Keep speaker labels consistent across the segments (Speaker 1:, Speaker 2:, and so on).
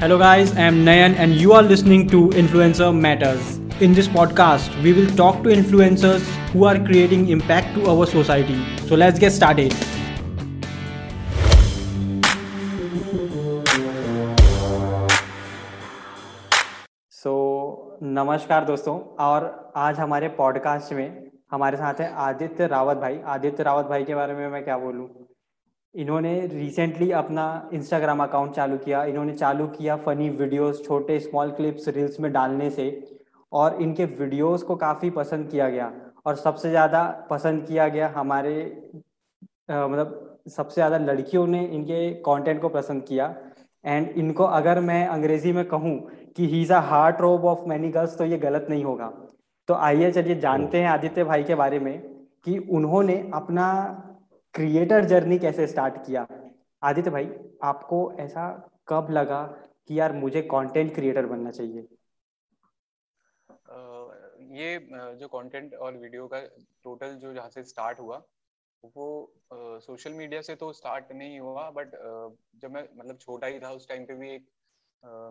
Speaker 1: Hello, guys, I am Nayan, and you are listening to Influencer Matters. In this podcast, we will talk to influencers who are creating impact to our society. So, let's get started. so, नमस्कार दोस्तों और आज हमारे podcast में हमारे साथ है आदित्य रावत भाई आदित्य रावत भाई के बारे में मैं क्या बोलूँ इन्होंने रिसेंटली अपना इंस्टाग्राम अकाउंट चालू किया। इन्होंने चालू किया फनी वीडियोस छोटे स्मॉल क्लिप्स रील्स में डालने से और इनके वीडियोस को काफ़ी पसंद किया गया और सबसे ज़्यादा पसंद किया गया हमारे आ, मतलब सबसे ज़्यादा लड़कियों ने इनके कंटेंट को पसंद किया। एंड इनको अगर मैं अंग्रेज़ी में कहूँ कि he is a heartthrob of many girls तो ये गलत नहीं होगा। तो आइए चलिए जानते हैं आदित्य भाई के बारे में कि उन्होंने अपना क्रिएटर जर्नी कैसे स्टार्ट किया? आदित्य भाई, आपको ऐसा कब लगा कि यार मुझे कंटेंट क्रिएटर बनना चाहिए?
Speaker 2: ये जो कंटेंट और वीडियो का टोटल जो जहाँ से स्टार्ट हुआ, वो सोशल मीडिया से तो स्टार्ट नहीं हुआ बट जब मैं मतलब छोटा ही था, उस टाइम पे भी एक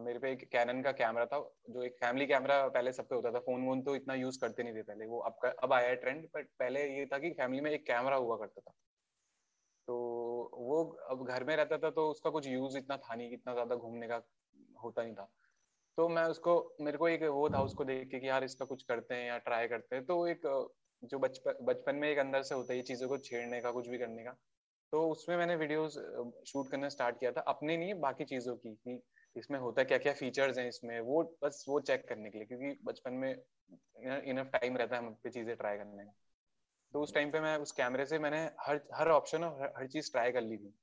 Speaker 2: मेरे पे एक कैनन का कैमरा था, जो एक फैमिली कैमरा पहले सब पे होता था फ़ोन वोन तो इतना यूज़ करते नहीं थे पहले, वो अब अब आया ट्रेंड बट पहले ये था कि फैमिली में एक कैमरा हुआ करता था। तो वो अब घर में रहता था तो उसका कुछ यूज़ इतना था नहीं, इतना ज़्यादा घूमने का होता नहीं था। तो मैं उसको, मेरे को एक वो था उसको देख के कि यार इसका कुछ करते हैं या ट्राई करते हैं। तो एक, जो बचपन बचपन में एक अंदर से होता है ये चीज़ों को छेड़ने का, कुछ भी करने का। तो उसमें मैंने वीडियोस शूट करना स्टार्ट किया था अपने नहीं, बाकी चीज़ों की, कि इसमें होता क्या क्या फीचर्स हैं इसमें, वो बस वो चेक करने के लिए, क्योंकि बचपन में इनफ टाइम रहता है हम पे चीज़ें ट्राई करने का तो उस टाइम पे मैं उस कैमरे से मैंने हर हर ऑप्शन और हर, चीज़ ट्राई कर ली थी।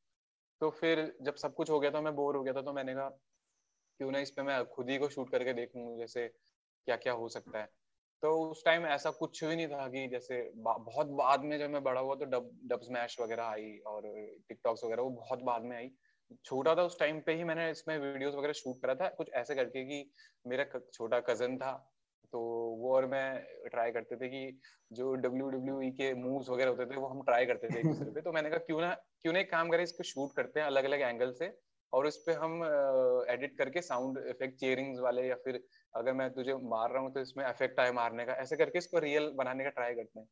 Speaker 2: तो फिर जब सब कुछ हो गया था मैं बोर हो गया था तो मैंने कहा क्यों ना इस पे मैं खुद ही को शूट करके देखूँ जैसे क्या क्या हो सकता है? तो उस टाइम ऐसा कुछ भी नहीं था कि जैसे बहुत बाद में जब मैं बड़ा हुआ तो डब डब स्मैश वगैरह आई और टिकटॉक्स वगैरह वो बहुत बाद में आई। छोटा था उस टाइम पे ही मैंने इसमें वीडियोस वगैरह शूट करा था कुछ ऐसे करके कि मेरा छोटा कज़न था तो वो और मैं ट्राई करते थे कि जो डब्ल्यू डब्ल्यू के मूव्स वगैरह होते थे वो हम ट्राई करते थे एक दूसरे पे। तो मैंने कहा क्यों ना क्यों ना एक काम करें इसको शूट करते हैं अलग अलग एंगल से और उस पर हम एडिट करके साउंड इफ़ेक्ट चेयरिंग्स वाले या फिर अगर मैं तुझे मार रहा हूँ तो इसमें इफ़ेक्ट आए मारने का। ऐसे करके इसको रियल बनाने का ट्राई करते हैं।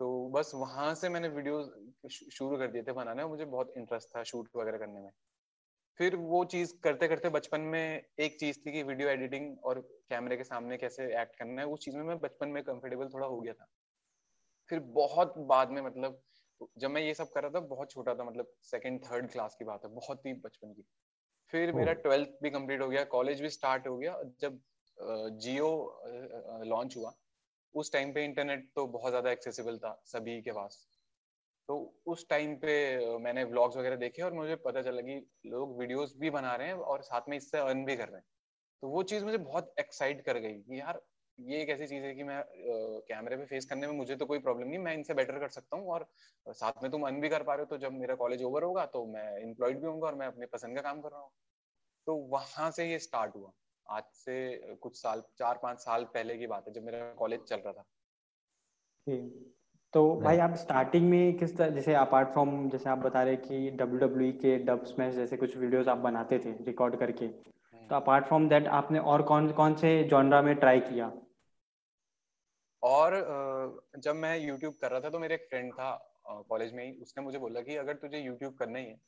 Speaker 2: तो बस वहाँ से मैंने वीडियो शुरू कर दिए थे बनाने में मुझे बहुत इंटरेस्ट था शूट वगैरह करने में। फिर वो चीज़ करते करते बचपन में एक चीज़ थी कि वीडियो एडिटिंग और कैमरे के सामने कैसे एक्ट करना है उस चीज़ में मैं बचपन में कंफर्टेबल थोड़ा हो गया था। फिर बहुत बाद में मतलब जब मैं ये सब कर रहा था बहुत छोटा था मतलब सेकंड थर्ड क्लास की बात है बहुत ही बचपन की। फिर मेरा ट्वेल्थ भी कंप्लीट हो गया कॉलेज भी स्टार्ट हो गया जब जियो लॉन्च हुआ उस टाइम पे इंटरनेट तो बहुत ज़्यादा एक्सेसिबल था सभी के पास। तो उस टाइम पे मैंने व्लॉग्स वगैरह देखे और मुझे पता चला कि लोग वीडियोस भी बना रहे हैं और साथ में इससे अर्न भी कर रहे हैं। तो वो चीज़ मुझे बहुत एक्साइट कर गई कि यार, ये एक ऐसी चीज़ है कि मैं कैमरे पे फेस करने में मुझे तो कोई प्रॉब्लम नहीं, मैं इनसे बेटर कर सकता हूँ और साथ में तुम अर्न भी कर पा रहे हो तो जब मेरा कॉलेज ओवर होगा तो मैं एम्प्लॉयड भी होंगे और मैं अपने पसंद का काम कर रहा हूँ। तो वहाँ से ये स्टार्ट हुआ। आज से कुछ साल, चार पाँच साल पहले की बात है जब मेरा कॉलेज चल रहा था।
Speaker 1: तो भाई आप स्टार्टिंग में किस तरह जैसे अपार्ट फ्रॉम जैसे आप बता रहे कि डब्ल्यू डब्ल्यू e के डब स्मैश जैसे कुछ वीडियोस आप बनाते थे रिकॉर्ड करके हम्म। तो अपार्ट फ्रॉम दैट आपने और कौन कौन से जॉनरा में ट्राई किया?
Speaker 2: और जब मैं यूट्यूब कर रहा था तो मेरे एक फ्रेंड था कॉलेज में ही उसने मुझे बोला कि अगर तुझे यूट्यूब करना ही है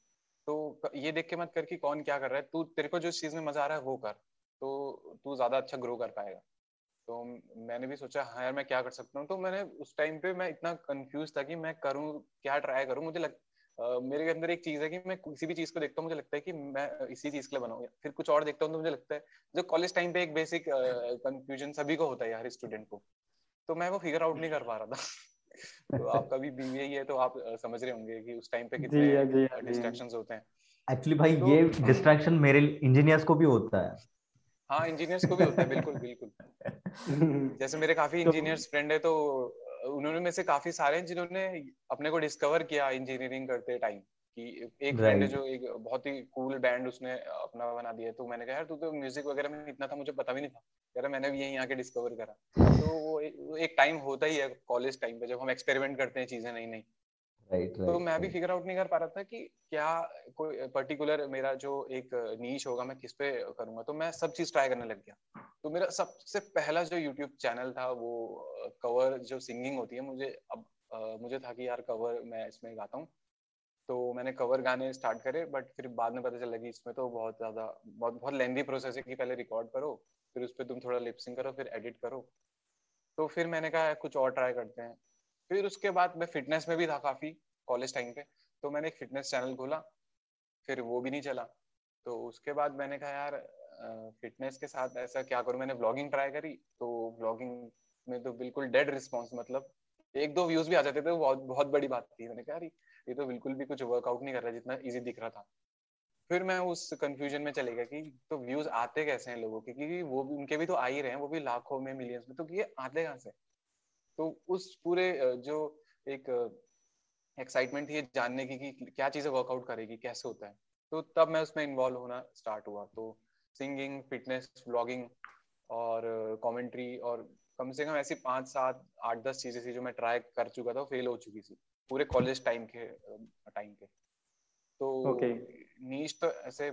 Speaker 2: तो ये देख के मत कर कि कौन क्या कर रहा है तू तेरे को जो चीज़ में मज़ा आ रहा है वो कर तो तू ज़्यादा अच्छा ग्रो कर पाएगा। तो मैंने भी सोचा हाँ यार मैं क्या कर सकता हूँ? तो मैंने उस टाइम पे मैं इतना कंफ्यूज था कि मैं करूँ क्या ट्राई करूँ? मुझे लग Uh, मेरे अंदर एक चीज़ है कि मैं किसी भी चीज़ को देखता हूँ मुझे लगता है कि मैं इसी चीज़ के लिए बनाऊँ फिर कुछ और देखता हूँ तो मुझे लगता है जो कॉलेज टाइम पे एक बेसिक कंफ्यूजन सभी को होता है यार स्टूडेंट को। तो मैं वो फिगर आउट नहीं कर पा रहा था। तो आपका भी बीबीए ही है तो आप समझ रहे होंगे कि उस टाइम पे कितने डिस्ट्रैक्शंस होते हैं।
Speaker 3: एक्चुअली भाई तो, ये डिस्ट्रैक्शन मेरे इंजीनियर्स को भी होता है।
Speaker 2: हाँ इंजीनियर्स को भी होता है बिल्कुल बिल्कुल। जैसे मेरे काफ़ी इंजीनियर्स तो, फ्रेंड है तो उन्होंने में से काफ़ी सारे हैं जिन्होंने अपने को डिस्कवर किया इंजीनियरिंग करते टाइम कि एक फ्रेंड है जो एक बहुत ही कूल बैंड उसने अपना बना दिया तो मैंने कहा यार तू तो म्यूज़िक वगैरह में इतना था मुझे पता भी नहीं था। यार मैंने भी यहीं आके डिस्कवर करा। तो वो एक टाइम होता ही है कॉलेज टाइम पे जब हम एक्सपेरिमेंट करते हैं चीज़ें नई नई
Speaker 3: राइट
Speaker 2: तो मैं भी फिगर आउट नहीं कर पा रहा था कि क्या कोई पर्टिकुलर मेरा जो एक नीच होगा मैं किस पे करूँगा। तो मैं सब चीज़ ट्राई करने लग गया। तो मेरा सबसे पहला जो यूट्यूब चैनल था वो कवर जो सिंगिंग होती है मुझे अब अ, मुझे था कि यार कवर मैं इसमें गाता हूँ। तो मैंने कवर गाने स्टार्ट करे बट फिर बाद में पता चला कि इसमें तो बहुत ज़्यादा बहुत बहुत लेंदी प्रोसेस है कि पहले रिकॉर्ड करो फिर उस पर तुम थोड़ा लिपसिंग करो फिर एडिट करो। तो फिर मैंने कहा कुछ और ट्राई करते हैं। फिर उसके बाद मैं फिटनेस में भी था काफ़ी कॉलेज टाइम पे तो मैंने एक फिटनेस चैनल खोला, फिर वो भी नहीं चला। तो उसके बाद मैंने कहा, यार फिटनेस के साथ ऐसा क्या करूँ? मैंने ब्लॉगिंग ट्राई करी तो ब्लॉगिंग में तो बिल्कुल डेड रिस्पॉन्स मतलब एक दो व्यूज़ भी आ जाते थे, वो बहुत बहुत बड़ी बात थी। मैंने कहा ये तो बिल्कुल भी कुछ वर्कआउट नहीं कर रहा जितना इजी दिख रहा था। फिर मैं उस कंफ्यूजन में चले गया कि तो व्यूज़ आते कैसे हैं लोगों के? क्योंकि वो उनके भी तो आ ही रहे हैं, वो भी लाखों में मिलियंस में तो ये आते कहाँ से? तो उस पूरे जो एक एक्साइटमेंट थी जानने की कि क्या चीज़ें वर्कआउट करेगी कैसे होता है तो तब मैं उसमें इन्वॉल्व होना स्टार्ट हुआ। तो सिंगिंग फिटनेस ब्लॉगिंग और कमेंट्री और कम से कम ऐसी पाँच सात आठ दस चीज़ें थी जो मैं ट्राई कर चुका था फेल हो चुकी थी पूरे कॉलेज टाइम के टाइम पे तो okay. नीच तो ऐसे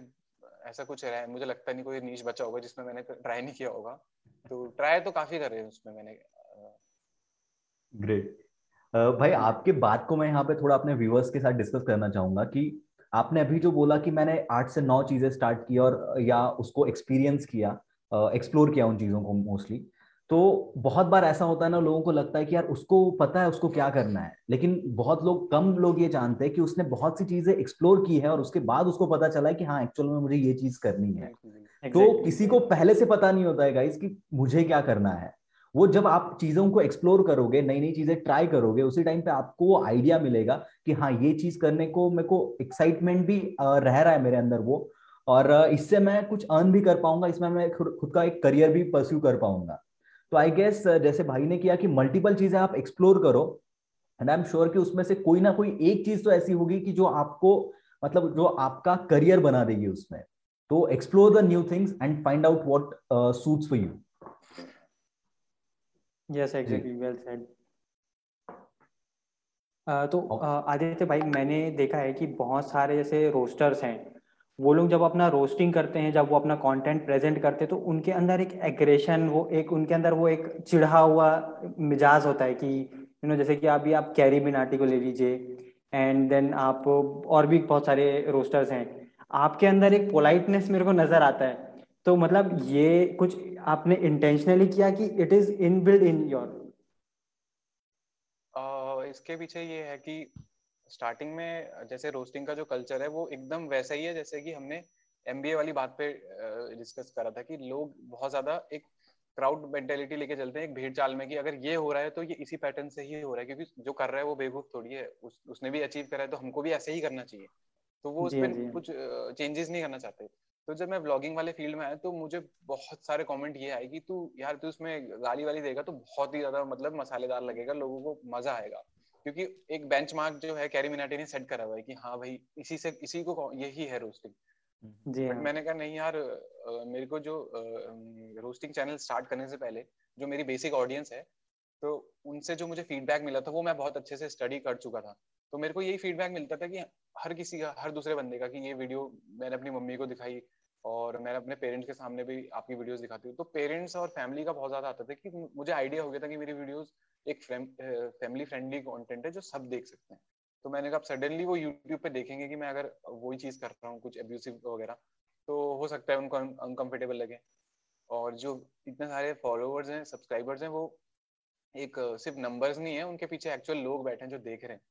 Speaker 2: ऐसा कुछ रहा है मुझे लगता नहीं कोई नीच बचा होगा जिसमें मैंने ट्राई नहीं किया होगा। तो ट्राई तो काफ़ी कर उसमें मैंने
Speaker 3: ग्रेट भाई आपके बात को मैं यहाँ पे थोड़ा अपने व्यूअर्स के साथ डिस्कस करना चाहूँगा कि आपने अभी जो बोला कि मैंने आठ से नौ चीज़ें स्टार्ट की और या उसको एक्सपीरियंस किया एक्सप्लोर किया उन चीज़ों को मोस्टली तो बहुत बार ऐसा होता है ना लोगों को लगता है कि यार उसको पता है उसको क्या करना है लेकिन बहुत लोग कम लोग ये जानते हैं कि उसने बहुत सी चीज़ें एक्सप्लोर की है और उसके बाद उसको पता चला है कि हाँ एक्चुअल में मुझे ये चीज़ करनी है। Exactly. तो किसी को पहले से पता नहीं होता है गाइस कि मुझे क्या करना है। वो जब आप चीज़ों को एक्सप्लोर करोगे नई नई चीज़ें ट्राई करोगे, उसी टाइम पे आपको आइडिया मिलेगा कि हाँ ये चीज़ करने को मेरे को एक्साइटमेंट भी रह रहा है मेरे अंदर वो। और इससे मैं कुछ अर्न भी कर पाऊँगा, इसमें मैं खुद का एक करियर भी परस्यू कर पाऊँगा। तो आई गेस जैसे भाई ने किया कि मल्टीपल चीज़ें आप एक्सप्लोर करो एंड आई एम श्योर कि उसमें से कोई ना कोई एक चीज़ तो ऐसी होगी कि जो आपको मतलब जो आपका करियर बना देगी उसमें। तो explore the new things and find out what suits for you
Speaker 1: yes exactly well said तो आदित्य भाई मैंने देखा है कि बहुत सारे जैसे रोस्टर्स हैं वो लोग जब अपना रोस्टिंग करते हैं जब वो अपना कंटेंट प्रेजेंट करते हैं तो उनके अंदर एक एग्रेशन वो एक उनके अंदर वो एक चिढ़ा हुआ मिजाज होता है कि यू नो जैसे कि अभी आप कैरी बिनाटी को ले लीजिए एंड देन आप और भी बहुत सारे रोस्टर्स हैं। आपके अंदर एक पोलाइटनेस मेरे को नज़र आता है। तो मतलब ये कुछ आपने इंटेंशनली किया कि it is in build in your
Speaker 2: इसके पीछे ये है कि स्टार्टिंग में जैसे रोस्टिंग का जो कल्चर है वो एकदम वैसा ही है जैसे कि हमने एमबीए वाली बात पे डिस्कस करा था कि लोग बहुत ज़्यादा एक क्राउड मेंटेलिटी लेके चलते हैं एक भीड़ चाल में कि अगर ये हो रहा है तो ये इसी पैटर्न से ही हो रहा है क्योंकि जो कर रहा है वो बेवकूफ़ थोड़ी है। उस, उसने भी अचीव करा है तो हमको भी ऐसे ही करना चाहिए। तो वो उसमें। कुछ चेंजेस नहीं करना चाहते। तो जब मैं ब्लॉगिंग वाले फ़ील्ड में आया तो मुझे बहुत सारे कमेंट ये आए कि तू यार तू उसमें गाली वाली देगा तो बहुत ही ज़्यादा मतलब मसालेदार लगेगा लोगों को मज़ा आएगा। क्योंकि एक बेंचमार्क जो है कैरी मिनाटी ने सेट करा हुआ है कि हाँ भाई इसी से इसी को यही है रोस्टिंग जी हाँ। मैंने कहा नहीं यार मेरे को जो रोस्टिंग चैनल स्टार्ट करने से पहले जो मेरी बेसिक ऑडियंस है तो उनसे जो मुझे फीडबैक मिला था वो मैं बहुत अच्छे से स्टडी कर चुका था। तो मेरे को यही फीडबैक मिलता था कि हर किसी का, हर दूसरे बंदे का कि ये वीडियो मैंने अपनी मम्मी को दिखाई और मैं अपने पेरेंट्स के सामने भी आपकी वीडियोस दिखाती हूँ। तो पेरेंट्स और फैमिली का बहुत ज़्यादा आता था कि मुझे आइडिया हो गया था कि मेरी वीडियोस एक फैमिली फ्रेंडली कंटेंट है जो सब देख सकते हैं। तो मैंने कहा सडनली वो यूट्यूब पे देखेंगे कि मैं अगर वही चीज़ कर रहा हूँ, कुछ एब्यूसिव वगैरह तो हो सकता है उनको अनकंफर्टेबल लगे। और जो इतने सारे फॉलोअर्स हैं सब्सक्राइबर्स हैं, वो एक, सिर्फ़ नंबर्स नहीं है, उनके पीछे एक्चुअल लोग बैठे हैं जो देख रहे हैं।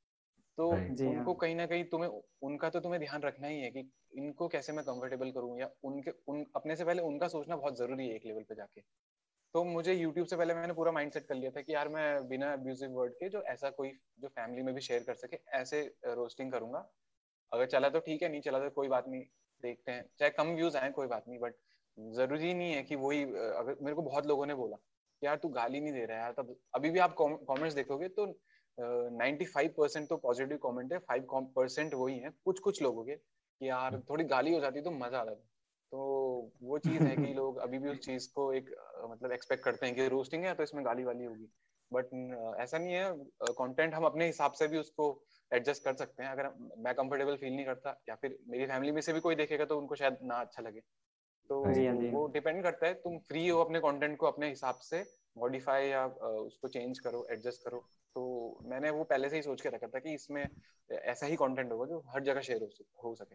Speaker 2: तो उनको हाँ। कहीं ना कहीं तुम्हें उनका तो तुम्हें ध्यान रखना ही है कि इनको कैसे मैं कंफर्टेबल करूँ या उनके उन अपने से पहले उनका सोचना बहुत ज़रूरी है एक लेवल पे जाके। तो मुझे यूट्यूब से पहले मैंने पूरा माइंडसेट कर लिया था कि यार मैं बिना अब्यूजिव वर्ड के जो ऐसा कोई जो फैमिली में भी शेयर कर सके ऐसे रोस्टिंग करूँगा। अगर चला तो ठीक है नहीं चला तो कोई बात नहीं देखते हैं। चाहे कम व्यूज़ आए कोई बात नहीं बट ज़रूरी नहीं है कि वही अगर मेरे को बहुत लोगों ने बोला यार तू गाली नहीं दे रहा है यार तब अभी भी आप कमेंट्स देखोगे तो नाइन्टी फाइव परसेंट तो पॉजिटिव कमेंट है फाइव परसेंट वही है कुछ कुछ लोगों के कि यार थोड़ी गाली हो जाती तो मज़ा आता था तो वो चीज़ है कि लोग अभी भी उस चीज़ को एक मतलब एक्सपेक्ट करते हैं कि रोस्टिंग है तो इसमें गाली वाली होगी। बट ऐसा नहीं है कंटेंट हम अपने हिसाब से भी उसको एडजस्ट कर सकते हैं। अगर मैं कंफर्टेबल फील नहीं करता या फिर मेरी फैमिली में से भी कोई देखेगा तो उनको शायद ना अच्छा लगे। तो
Speaker 1: हाँ जी
Speaker 2: वो डिपेंड करता है तुम फ्री हो अपने कंटेंट को अपने हिसाब से मॉडिफाई या उसको चेंज करो एडजस्ट करो। तो मैंने वो पहले से ही सोच के रखा था कि इसमें ऐसा ही कंटेंट होगा जो हर जगह शेयर हो सके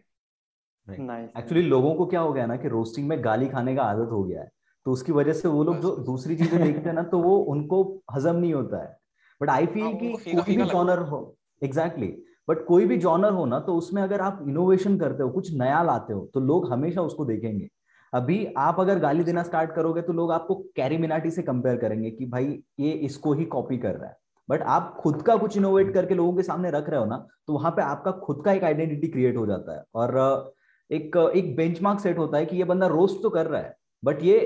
Speaker 3: एक्चुअली लोगों को क्या हो गया ना कि रोस्टिंग में गाली खाने का आदत हो गया है। तो उसकी वजह से वो लोग जो दूसरी चीज़ें देखते हैं ना तो वो उनको हजम नहीं होता है। बट आई फील कि कोई भी जॉनर हो। एग्जैक्टली exactly, बट कोई भी जॉनर हो ना तो उसमें अगर आप इनोवेशन करते हो कुछ नया लाते हो तो लोग हमेशा उसको देखेंगे। अभी आप अगर गाली देना स्टार्ट करोगे तो लोग आपको कैरी मिनाटी से कंपेयर करेंगे कि भाई ये इसको ही कॉपी कर रहा है। बट आप खुद का कुछ इनोवेट करके लोगों के सामने रख रहे हो ना तो वहाँ पे आपका खुद का एक आइडेंटिटी क्रिएट हो जाता है। और एक एक बेंचमार्क सेट होता है कि ये बंदा रोस्ट तो कर रहा है बट ये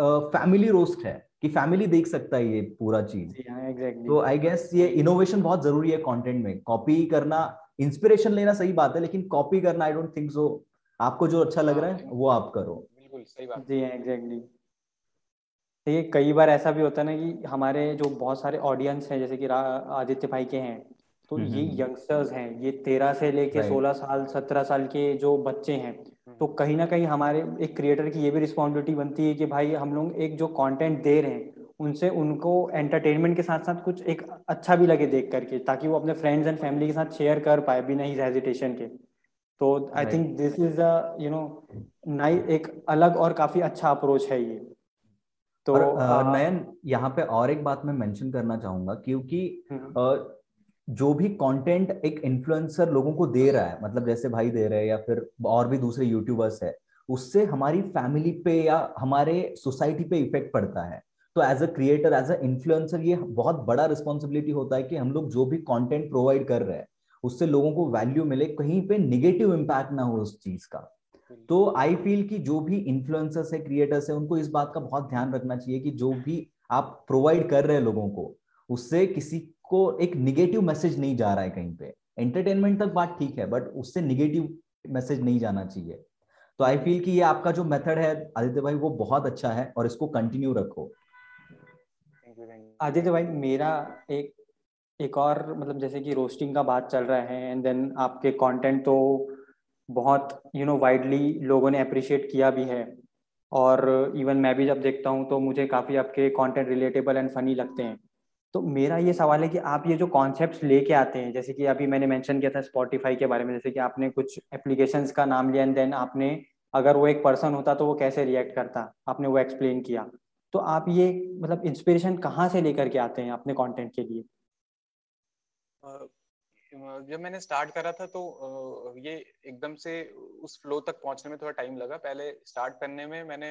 Speaker 3: फैमिली रोस्ट है कि फैमिली देख सकता है ये पूरा चीज़। तो आई गेस ये इनोवेशन बहुत ज़रूरी है कंटेंट में। कॉपी करना इंस्पिरेशन लेना सही बात है लेकिन कॉपी करना आई डोंट थिंक सो आपको जो अच्छा लग रहा है वो आप करो।
Speaker 2: बिल्कुल सही बात।
Speaker 1: जी एग्जैक्टली ये कई बार ऐसा भी होता है ना कि हमारे जो बहुत सारे ऑडियंस हैं जैसे कि आदित्य भाई के हैं तो हम्म, ये यंगस्टर्स हम्म, हम्म। हैं ये तेरह से लेके सोलह साल सत्रह साल के जो बच्चे हैं तो कहीं ना कहीं हमारे एक क्रिएटर की ये भी रिस्पॉन्सिबिलिटी बनती है कि भाई हम लोग एक जो कंटेंट दे रहे हैं उनसे उनको एंटरटेनमेंट के साथ साथ कुछ एक अच्छा भी लगे देख करके ताकि वो अपने फ्रेंड्स एंड फैमिली के साथ शेयर कर पाए बिना ही हेजिटेशन के। तो I think this is a you know नाइ एक अलग और काफ़ी अच्छा अप्रोच है ये।
Speaker 3: तो नयन यहाँ पे और एक बात मैं मेंशन करना चाहूँगा क्योंकि जो भी कंटेंट एक इन्फ्लुएंसर लोगों को दे रहा है मतलब जैसे भाई दे रहे हैं या फिर और भी दूसरे यूट्यूबर्स है उससे हमारी फैमिली पे या हमारे सोसाइटी पे इफ़ेक्ट पड़ता है। तो as a creator as a influencer ये बहुत बड़ा रिस्पॉन्सिबिलिटी होता है कि हम लोग जो भी कंटेंट प्रोवाइड कर रहे हैं उससे लोगों को वैल्यू मिले कहीं पे निगेटिव इम्पैक्ट ना हो उस चीज़ का। तो आई फील कि जो भी इन्फ्लुएंसर्स है क्रिएटर्स है उनको इस बात का बहुत ध्यान रखना चाहिए कि जो भी आप प्रोवाइड कर रहे हैं लोगों को उससे किसी को एक निगेटिव मैसेज नहीं जा रहा है कहीं पे। एंटरटेनमेंट तक बात ठीक है बट उससे निगेटिव मैसेज नहीं जाना चाहिए। तो आई फील कि ये आपका जो मेथड है आदित्य भाई वो बहुत अच्छा है और इसको कंटिन्यू रखो।
Speaker 1: आदित्य भाई मेरा एक एक और मतलब जैसे कि रोस्टिंग का बात चल रहा है एंड देन आपके कंटेंट तो बहुत यू नो वाइडली लोगों ने अप्रिशिएट किया भी है। और इवन मैं भी जब देखता हूँ तो मुझे काफ़ी आपके कंटेंट रिलेटेबल एंड फनी लगते हैं। तो मेरा ये सवाल है कि आप ये जो कॉन्सेप्ट लेके आते हैं, जैसे कि अभी मैंने मेंशन किया था स्पॉटिफाई के बारे में, जैसे कि आपने कुछ एप्लीकेशंस का नाम लिया एंड देन आपने, अगर वो एक पर्सन होता तो वो कैसे रिएक्ट करता? आपने वो एक्सप्लेन किया। तो आप ये मतलब इंस्पिरेशन कहाँ से लेकर के आते हैं अपने कॉन्टेंट के लिए?
Speaker 2: जब मैंने स्टार्ट करा था तो ये एकदम से उस फ्लो तक पहुँचने में थोड़ा टाइम लगा। पहले स्टार्ट करने में मैंने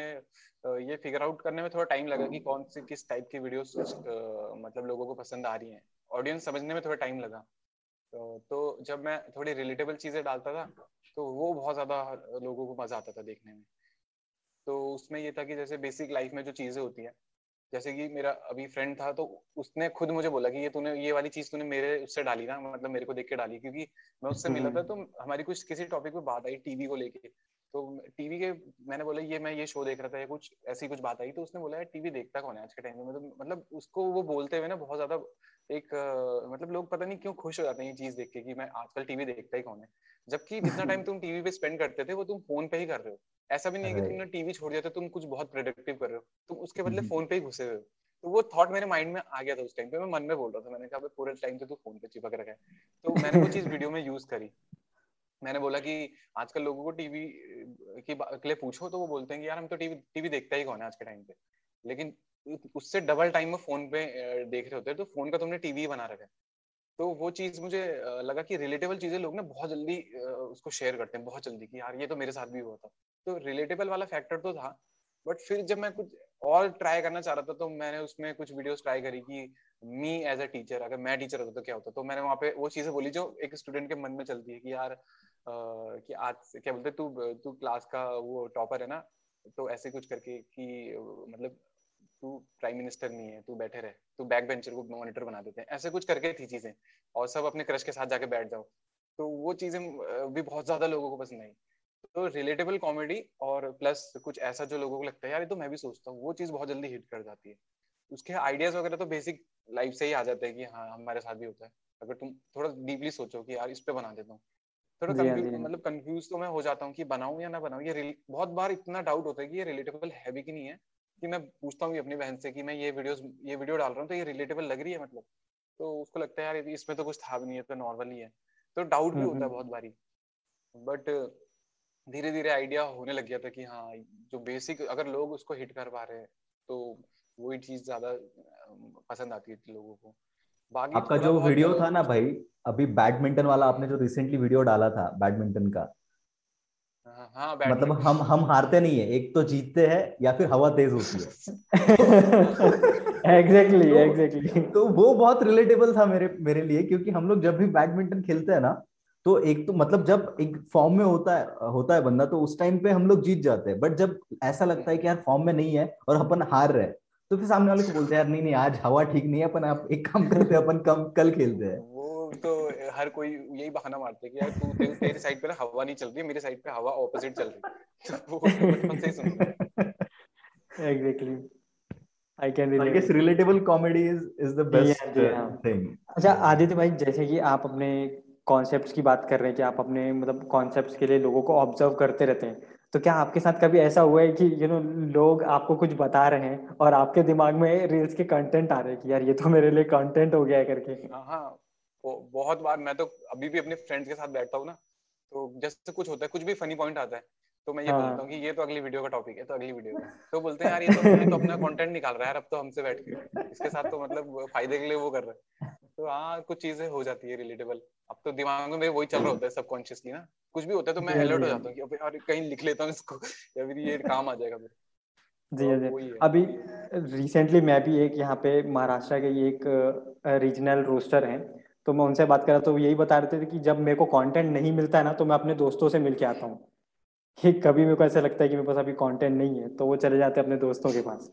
Speaker 2: ये फिगर आउट करने में थोड़ा टाइम लगा कि कौन सी किस टाइप की वीडियोस मतलब लोगों को पसंद आ रही हैं। ऑडियंस समझने में थोड़ा टाइम लगा। तो, तो जब मैं थोड़ी रिलेटेबल चीज़ें डालता था तो वो बहुत ज़्यादा लोगों को मज़ा आता था देखने में। तो उसमें ये था कि जैसे बेसिक लाइफ में जो चीज़ें होती है जैसे कि मेरा अभी फ्रेंड था तो उसने खुद मुझे बोला कि ये तूने ये वाली चीज़ तूने मेरे उससे डाली ना मतलब मेरे को देख के डाली क्योंकि मैं उससे मिला था तो हमारी कुछ किसी टॉपिक पे बात आई टीवी को लेके। तो टीवी के मैंने बोला ये मैं ये शो देख रहा था या कुछ ऐसी कुछ बात आई तो उसने बोला यार टीवी देखता कौन है आज के टाइम में? मतलब मतलब उसको वो बोलते हुए ना बहुत ज़्यादा एक मतलब लोग पता नहीं क्यों खुश हो जाते हैं ये चीज़ देख के कि मैं आजकल टीवी देखता ही कौन है। जबकि जितना टाइम तुम टीवी पे स्पेंड करते थे वो तुम फ़ोन पे ही कर रहे हो। ऐसा भी नहीं है कि तुमने टीवी छोड़ दिया तो तुम कुछ बहुत प्रोडक्टिव कर रहे हो। तुम उसके बदले फ़ोन पे ही घुसे हुए हो। तो वो थॉट मेरे माइंड में आ गया था उस टाइम पे। मैं मन में बोल रहा था। मैंने कहा पूरे टाइम तो तू फ़ोन पे चिपक रखा है। तो मैंने वो चीज़ वीडियो में यूज़ करी। मैंने बोला कि आजकल लोगों को टीवी की के लिए पूछो तो वो बोलते हैं कि यार हम तो टीवी टीवी देखता ही कौन है आज के टाइम पे? लेकिन उससे डबल टाइम में फ़ोन पे देख रहे होते हैं। तो फ़ोन का तुमने टीवी बना रखा है। तो वो चीज़ मुझे लगा कि रिलेटेबल चीज़ें लोग ना बहुत जल्दी उसको शेयर करते हैं। बहुत जल्दी कि यार ये तो मेरे साथ भी हुआ था। तो रिलेटेबल वाला फैक्टर तो था बट फिर जब मैं कुछ और ट्राई करना चाह रहा था तो मैंने उसमें कुछ वीडियोस ट्राई करी कि मी एज अ टीचर अगर मैं टीचर होता तो क्या होता? तो मैंने वहाँ पे वो चीज़ें बोली जो एक स्टूडेंट के मन में चलती है कि यार आ, कि आज क्या बोलते तू तू क्लास का वो टॉपर है ना तो ऐसे कुछ करके कि मतलब तू प्राइम मिनिस्टर नहीं है तू बैठे रहे तू बैक बेंचर को मॉनिटर बना देते हैं। ऐसे कुछ करके थी चीज़ें और सब अपने क्रश के साथ जाके बैठ जाओ। तो वो चीज़ें भी बहुत ज़्यादा लोगों को पसंद आई। तो रिलेटेबल कॉमेडी और प्लस कुछ ऐसा जो लोगों को लगता है यार ये तो मैं भी सोचता हूँ वो चीज़ बहुत जल्दी हिट कर जाती है। उसके आइडियाज़ वगैरह तो बेसिक लाइफ से ही आ जाते हैं कि हाँ हमारे साथ भी होता है। अगर तुम थोड़ा डीपली सोचो कि यार इस पे बना देता हूँ। थोड़ा कंफ्यूज हाँ, मतलब कंफ्यूज तो मैं हो जाता हूँ कि बनाऊँ या ना बनाऊँ। ये बहुत बार इतना डाउट होता है कि ये रिलेटेबल है भी कि नहीं है कि मैं पूछता हूँ अपनी बहन से कि मैं ये वीडियोस ये वीडियो डाल रहा हूँ तो ये रिलेटेबल लग रही है मतलब? तो उसको लगता है यार इसमें तो कुछ था भी नहीं है तो नॉर्मल ही है। तो डाउट भी होता है बहुत बारी। बट धीरे धीरे आइडिया होने लग गया था कि हाँ जो बेसिक अगर लोग उसको हिट कर पा रहे हैं तो वही चीज़ ज़्यादा पसंद आती है लोगों को।
Speaker 3: बाकी आपका जो वीडियो था ना भाई अभी बैडमिंटन वाला आपने जो रिसेंटली वीडियो डाला था बैडमिंटन का।
Speaker 2: हाँ, हाँ
Speaker 3: मतलब हम हम हारते नहीं है एक तो जीतते हैं या फिर हवा तेज होती है।
Speaker 1: एग्जैक्टली एग्जैक्टली
Speaker 3: तो, तो वो बहुत रिलेटेबल था मेरे मेरे लिए क्योंकि हम लोग जब भी बैडमिंटन खेलते हैं ना तो एक तो मतलब जब एक फॉर्म में होता है होता है बंदा तो उस टाइम पे हम लोग जीत जाते हैं बट जब ऐसा लगता है कि यार फॉर्म में नहीं है और अपन हार रहे तो फिर सामने वाले को बोलते हैं यार नहीं नहीं आज हवा ठीक नहीं है अपन आप एक काम करते हैं अपन कम कल खेलते हैं
Speaker 2: वो तो हर कोई यही बहाना मारते हैं कि यार तू ते, तेरी साइड पे ना हवा नहीं चल रही मेरी साइड पे हवा ऑपोजिट चल रही है तो वो बचपन से ही
Speaker 1: exactly I can relate.
Speaker 3: I guess relatable comedy is is the best yeah, yeah. Uh, thing.
Speaker 1: अच्छा आदित्य भाई जैसे कि आप अपने कॉन्सेप्ट्स की बात कर रहे हैं कि आप अपने मतलब कॉन्सेप्ट्स के लिए लोगों को ऑब्ज़र्व करते रहते हैं। तो क्या आपके साथ कभी ऐसा हुआ है कि यू नो लोग आपको कुछ बता रहे हैं और आपके दिमाग में रील्स के कंटेंट आ रहे हैं कि यार ये तो मेरे लिए कंटेंट हो गया है करके?
Speaker 2: हाँ, हाँ बहुत बार मैं तो अभी भी अपने फ्रेंड्स के साथ बैठता हूँ ना तो जैसे कुछ होता है कुछ भी फनी पॉइंट आता है तो मैं ये हाँ. बोलता हूँ कि ये तो अगली वीडियो का टॉपिक है तो अगली वीडियो तो बोलते हैं यार ये तो, तो अपना कंटेंट निकाल रहा है यार अब तो हमसे बैठ के। इसके साथ तो मतलब फ़ायदे के लिए वो कर रहा है। तो हाँ कुछ चीज़ें हो जाती है रिलेटेबल अब तो दिमाग में वही चल रहा होता है सबकॉन्शियसली ना। कुछ भी होता है तो मैं अलर्ट हो जाता हूँ कि अरे कहीं लिख लेता हूँ इसको। या फिर ये काम आ जाएगा फिर
Speaker 1: जी तो जी अभी रिसेंटली मैं भी एक यहाँ पे महाराष्ट्र के एक रीजनल रोस्टर हैं। तो मैं उनसे बात कर रहा था तो यही बता रहे थे कि जब मेरे को कंटेंट नहीं मिलता है ना तो मैं अपने दोस्तों से मिल के आता हूँ। कि कभी मेरे को ऐसा लगता है कि मेरे पास अभी कंटेंट नहीं है तो वो चले जाते हैं अपने दोस्तों के पास।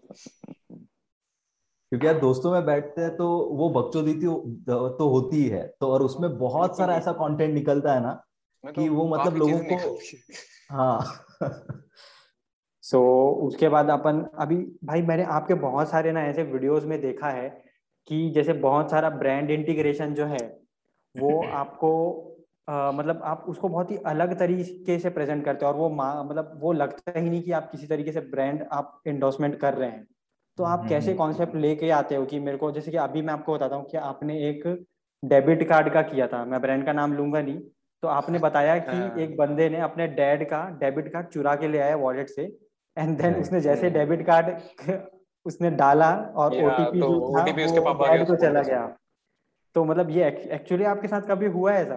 Speaker 3: क्योंकि यार दोस्तों में बैठते हैं तो वो बकचोदी तो होती है तो और उसमें बहुत सारा ऐसा कंटेंट निकलता है ना तो कि वो मतलब लोगों को हाँ।
Speaker 1: सो so, उसके बाद अपन अभी भाई मैंने आपके बहुत सारे ना ऐसे वीडियोस में देखा है कि जैसे बहुत सारा ब्रांड इंटीग्रेशन जो है वो आपको आ, मतलब आप उसको बहुत ही अलग तरीके से प्रेजेंट करते हो और वो मतलब वो लगता ही नहीं कि आप किसी तरीके से ब्रांड आप इंडोर्समेंट कर रहे हैं। तो आप कैसे कॉन्सेप्ट हम्म, हम्म, हम्म। लेके आते हो कि मेरे को जैसे कि अभी मैं आपको बताता हूँ कि आपने एक डेबिट कार्ड का किया था मैं ब्रांड का नाम लूँगा नहीं तो आपने बताया कि हाँ। एक बंदे ने अपने डैड का डेबिट कार्ड चुरा के ले आया वॉलेट से एंड देन उसने जैसे डेबिट कार्ड उसने डाला और ओटीपी तो को चला गया तो मतलब ये एक्चुअली आपके साथ कभी हुआ है ऐसा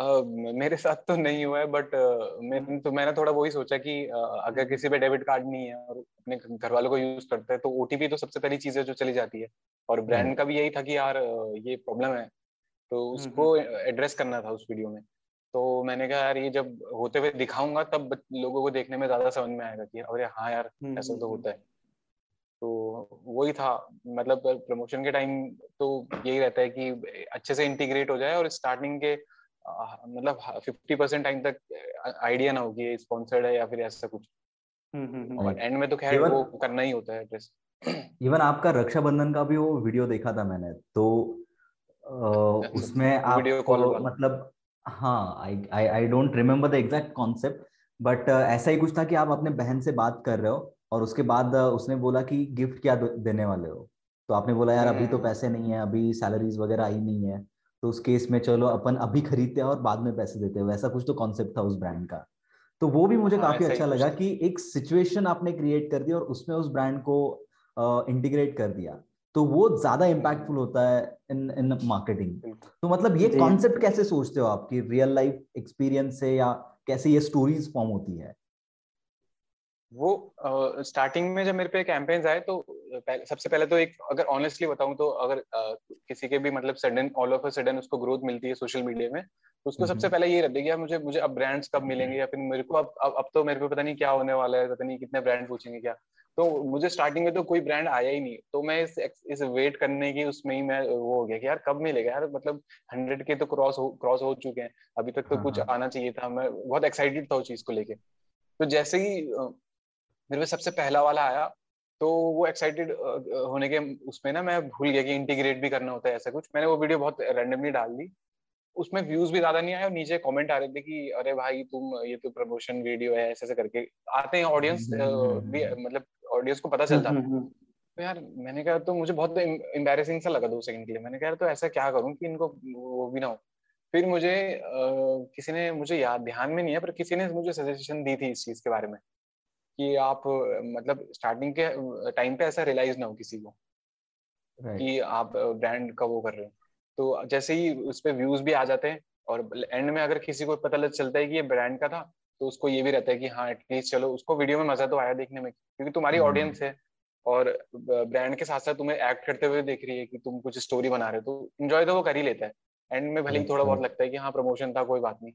Speaker 2: Uh, मेरे साथ तो नहीं हुआ है बट uh, मैं तो मैंने थोड़ा वही सोचा कि uh, अगर किसी पे डेबिट कार्ड नहीं है और अपने घर वालों को यूज़ करते हैं तो ओटीपी तो सबसे पहली चीज़ है जो चली जाती है। और ब्रांड हम्म। का भी यही था कि यार ये प्रॉब्लम है। तो हम्म, उसको एड्रेस हम्म। करना था उस वीडियो में। तो मैंने कहा यार ये जब होते हुए दिखाऊँगा तब लोगों को देखने में ज़्यादा समझ में आएगा कि अरे हाँ यार ऐसा तो होता है। तो वही था। मतलब प्रमोशन के टाइम तो यही रहता है कि अच्छे से इंटीग्रेट हो जाए और स्टार्टिंग के मतलब फिफ्टी परसेंट टाइम तक आइडिया ना होगी स्पॉन्सर्ड है या फिर ऐसा कुछ। हम्म, हम्म, हम्म। और एंड में तो खैर वो करना ही होता है ड्रेस
Speaker 3: इवन आपका रक्षाबंधन का भी वो वीडियो देखा था मैंने तो आ, उसमें आप मतलब हाँ I I I don't remember the exact concept but ऐसा ही कुछ था कि आप अपने बहन से बात कर रहे हो और उसके बाद उसने बोला कि गिफ्ट क्या देने वाले हो। तो आपने बोला यार अभी तो पैसे नहीं है अभी सैलरीज वगैरह आई नहीं है। तो उस केस में चलो अपन अभी खरीदते हैं और बाद में पैसे देते हैं। वैसा कुछ तो कॉन्सेप्ट था उस ब्रांड का। तो वो भी मुझे हाँ, काफ़ी अच्छा लगा कि एक सिचुएशन आपने क्रिएट कर दिया और उसमें उस ब्रांड को इंटीग्रेट कर दिया। तो वो ज़्यादा इम्पैक्टफुल होता है इन इन मार्केटिंग तो मतलब ये कॉन्सेप्ट कैसे सोचते हो आपकी रियल लाइफ एक्सपीरियंस से या कैसे ये स्टोरीज फॉर्म होती है?
Speaker 2: वो स्टार्टिंग uh, में जब मेरे पे कैंपेन्स आए तो पहले, सबसे पहले तो एक अगर ऑनेस्टली बताऊँ तो अगर uh, किसी के भी मतलब sudden all of a sudden उसको ग्रोथ मिलती है सोशल मीडिया में तो उसको सबसे पहले ये रहता है कि मुझे मुझे अब ब्रांड्स कब मिलेंगे या फिर मेरे को अब अब, अब तो मेरे को पता नहीं क्या होने वाला है पता नहीं कितने ब्रांड पूछेंगे क्या। तो मुझे स्टार्टिंग में तो कोई ब्रांड आया ही नहीं तो मैं इस इस वेट करने की उसमें ही मैं वो हो गया कि यार कब मिलेगा यार मतलब हंड्रेड के तो क्रॉस हो क्रॉस हो चुके हैं अभी तक तो हाँ, कुछ हाँ। आना चाहिए था मैं बहुत एक्साइटेड था उस चीज़ को लेके। तो जैसे ही मेरे पे सबसे पहला वाला आया तो वो एक्साइटेड होने के उसमें ना मैं भूल गया कि इंटीग्रेट भी करना होता है ऐसा कुछ। मैंने वो वीडियो बहुत रैंडमली डाल दी। उसमें व्यूज़ भी ज़्यादा नहीं आए और नीचे कमेंट आ रहे थे कि अरे भाई तुम ये तो प्रमोशन वीडियो है ऐसे ऐसे करके। आते हैं ऑडियंस भी मतलब ऑडियंस को पता चलता तो यार मैंने कहा तो मुझे बहुत एम्बेसिंग सा लगा दो सेकंड के लिए। मैंने कहा तो ऐसा क्या करूँ कि इनको वो भी ना हो? फिर मुझे आ, किसी ने मुझे याद ध्यान में नहीं है पर किसी ने मुझे सजेशन दी थी इस चीज़ के बारे में। कि आप मतलब स्टार्टिंग के टाइम पे ऐसा रियलाइज़ ना हो किसी को right. कि आप ब्रांड का वो कर रहे हो तो जैसे ही उस पर व्यूज़ भी आ जाते हैं और एंड में अगर किसी को पता लग चलता है कि ये ब्रांड का था तो उसको ये भी रहता है कि हाँ एटलीस्ट चलो उसको वीडियो में मज़ा तो आया देखने में क्योंकि तुम्हारी ऑडियंस हम्म। है और ब्रांड के साथ साथ तुम्हें एक्ट करते हुए देख रही है कि तुम कुछ स्टोरी बना रहे हो तो इंजॉय तो वो कर ही लेता है एंड में भले ही थोड़ा बहुत लगता है कि हाँ प्रमोशन था कोई बात नहीं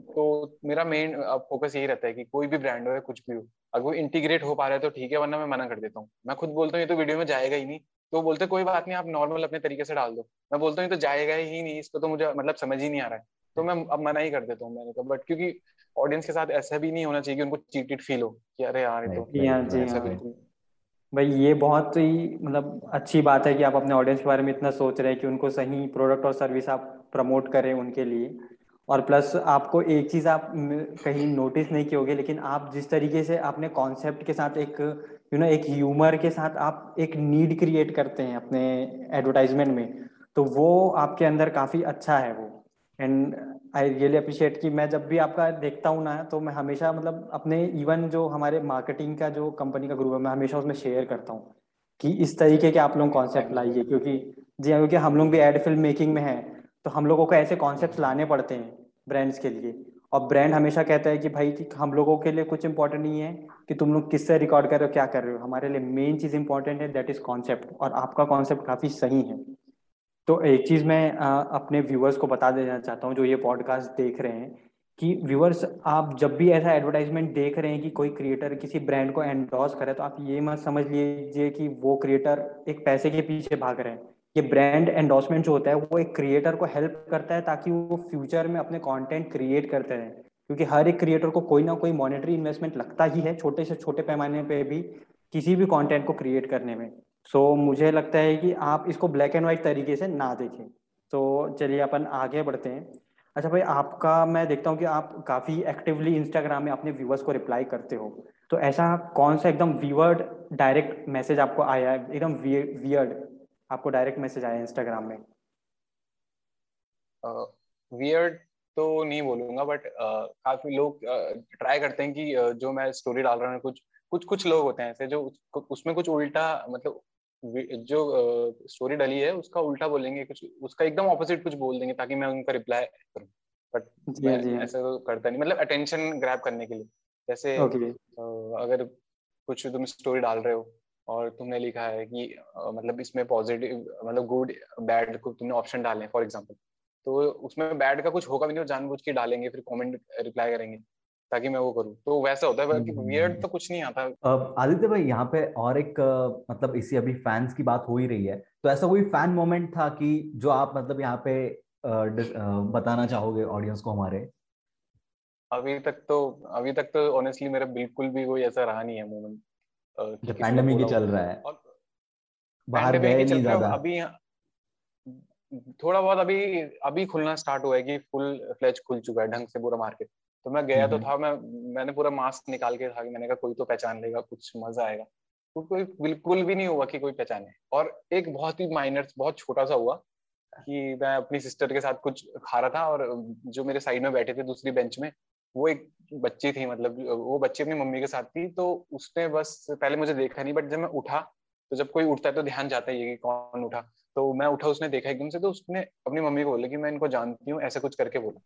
Speaker 2: तो मेरा मेन फोकस यही रहता है कि कोई भी ब्रांड हो या कुछ भी हो अगर वो इंटीग्रेट हो पा रहा है तो ठीक है वरना मैं मना कर देता हूँ। मैं खुद बोलता हूँ ये तो वीडियो में जाएगा ही नहीं। तो बोलते कोई बात नहीं आप नॉर्मल अपने तरीके से डाल दो। मैं बोलता हूँ तो जाएगा ही नहीं इसको तो मुझे मतलब समझ ही नहीं आ रहा है। तो मैं अब मना ही कर देता हूँ मैंने कहा बट क्योंकि ऑडियंस के साथ ऐसा भी नहीं होना चाहिए कि उनको चीटेड फील हो कि अरे यार तो
Speaker 1: भाई ये बहुत ही मतलब अच्छी बात है कि आप अपने ऑडियंस के बारे में इतना सोच रहे हैं कि उनको सही प्रोडक्ट और सर्विस आप प्रमोट करें उनके लिए। और प्लस आपको एक चीज़ आप कहीं नोटिस नहीं की होगी लेकिन आप जिस तरीके से अपने कॉन्सेप्ट के साथ एक यू नो एक ह्यूमर के साथ आप एक नीड क्रिएट करते हैं अपने एडवर्टाइजमेंट में तो वो आपके अंदर काफ़ी अच्छा है वो। एंड आई रियली अप्रिशिएट कि मैं जब भी आपका देखता हूँ ना तो मैं हमेशा मतलब अपने इवन जो हमारे मार्केटिंग का जो कंपनी का ग्रुप है, मैं हमेशा उसमें शेयर करता हूँ कि इस तरीके के आप लोग कॉन्सेप्ट लाइए, क्योंकि जी हाँ क्योंकि हम लोग भी एड फ़िल्म मेकिंग में हैं तो हम लोगों को ऐसे कॉन्सेप्ट लाने पड़ते हैं ब्रांड्स के लिए। और ब्रांड हमेशा कहता है कि भाई कि हम लोगों के लिए कुछ इंपॉर्टेंट नहीं है कि तुम लोग किससे रिकॉर्ड कर रहे हो, क्या कर रहे हो। हमारे लिए मेन चीज़ इंपॉर्टेंट है दैट इज़ कॉन्सेप्ट और आपका कॉन्सेप्ट काफ़ी सही है। तो एक चीज़ मैं अपने व्यूअर्स को बता देना चाहता हूँ, जो ये पॉडकास्ट देख रहे हैं, कि व्यूअर्स आप जब भी ऐसा एडवर्टाइजमेंट देख रहे हैं कि कोई क्रिएटर किसी ब्रांड को एंडोर्स करे तो आप ये मत समझ लीजिए कि वो क्रिएटर एक पैसे के पीछे भाग रहे हैं। ये ब्रांड एंडोर्समेंट जो होता है वो एक क्रिएटर को हेल्प करता है ताकि वो फ्यूचर में अपने कंटेंट क्रिएट करते रहें। क्योंकि हर एक क्रिएटर को कोई ना कोई मॉनेटरी इन्वेस्टमेंट लगता ही है छोटे से छोटे पैमाने पे भी किसी भी कंटेंट को क्रिएट करने में। सो so, मुझे लगता है कि आप इसको ब्लैक एंड व्हाइट तरीके से ना देखें। तो चलिए अपन आगे बढ़ते हैं। अच्छा भाई आपका मैं देखता हूँ कि आप काफ़ी एक्टिवली इंस्टाग्राम में अपने व्यूवर्स को रिप्लाई करते हो। तो ऐसा कौन सा एकदम वीवर्ड डायरेक्ट मैसेज आपको आया है? एकदम वियर्ड आपको डायरेक्ट मैसेज आया इंस्टाग्राम में?
Speaker 2: वियर्ड uh, तो नहीं बोलूँगा बट uh, काफ़ी लोग ट्राई uh, करते हैं कि uh, जो मैं स्टोरी डाल रहा हूँ कुछ कुछ कुछ लोग होते हैं ऐसे जो उसमें कुछ उल्टा मतलब जो स्टोरी uh, डली है उसका उल्टा बोलेंगे कुछ उसका एकदम ऑपोजिट कुछ बोल देंगे ताकि मैं उनका रिप्लाई करूँ। बट ऐसा तो करता नहीं मतलब अटेंशन ग्रैब करने के लिए। जैसे okay. uh, अगर कुछ तुम स्टोरी डाल रहे हो और तुमने लिखा है कि मतलब इसमें पॉजिटिव मतलब गुड बैड को तुमने ऑप्शन डाले फॉर एग्जांपल तो उसमें बैड का कुछ होगा भी नहीं जानबूझ के डालेंगे फिर कमेंट रिप्लाई करेंगे ताकि मैं वो करूँ। तो वैसा होता है वियर्ड हम्म। तो कुछ नहीं आता।
Speaker 3: आदित्य भाई यहाँ पे और एक मतलब इसी अभी फैंस की बात हो ही रही है। तो ऐसा कोई फ़ैन मोमेंट था कि जो आप मतलब यहाँ पे बताना चाहोगे ऑडियंस को हमारे?
Speaker 2: अभी तक तो अभी तक तो ऑनेस्टली मेरा बिल्कुल भी कोई ऐसा रहा नहीं है मोमेंट
Speaker 3: जो पैंडेमिक ही चल रहा है। बाहर गए नहीं ज़्यादा।
Speaker 2: अभी थोड़ा बहुत अभी अभी खुलना स्टार्ट हुआ है कि फुल फ्लेज खुल चुका है ढंग से पूरा मार्केट तो मैं गया तो हम्म। था मैं मैंने पूरा मास्क निकाल के था कि मैंने कहा कोई तो पहचान लेगा कुछ मज़ा आएगा। तो कोई बिल्कुल भी नहीं हुआ कि कोई पहचाने और एक बहुत ही माइनर बहुत छोटा सा हुआ कि मैं अपनी सिस्टर के साथ कुछ खा रहा था और जो मेरे साइड में बैठे थे दूसरी बेंच में वो एक बच्ची थी मतलब वो बच्ची अपनी मम्मी के साथ थी तो उसने बस पहले मुझे देखा नहीं बट जब मैं उठा तो जब कोई उठता है तो ध्यान जाता है कि कौन उठा। तो मैं उठा उसने देखा एकदम से तो उसने अपनी मम्मी को बोला कि मैं इनको जानती हूँ ऐसे कुछ करके बोला।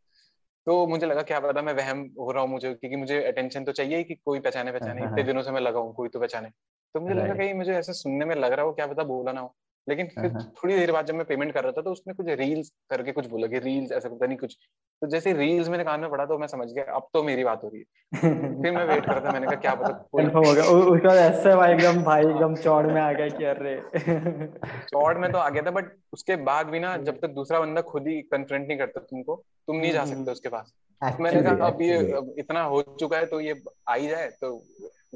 Speaker 2: तो मुझे लगा क्या पता मैं वहम हो रहा हूँ मुझे क्योंकि मुझे अटेंशन तो चाहिए कि कोई पहचाने पहचाने हाँ, इतने हाँ। दिनों से मैं लगा हूँ कोई तो पहचाने। तो मुझे लगा कहीं मुझे ऐसे सुनने में लग रहा हो क्या पता बोला ना हो। लेकिन फिर थोड़ी देर बाद जब मैं पेमेंट कर रहा था तो उसने कुछ रील्स करके कुछ बोला कि रील्स ऐसा पता नहीं कुछ। तो जैसे रील्स मैंने कान में पढ़ा तो मैं समझ गया अब तो मेरी बात हो रही है। फिर मैं वेट कर रहा था मैंने कहा क्या पता
Speaker 1: कंफर्म हो गया। उसका ऐसे भाई एकदम भाई एकदम चौड़ में आ गया कि अरे।
Speaker 2: चौड़ में तो आ गया था बट उसके बाद भी ना जब तक दूसरा बंदा खुद ही कन्फ्रंट नहीं करता तुमको तुम नहीं जा सकते उसके पास। मैंने कहा अब ये इतना हो चुका है तो ये आ ही जाए तो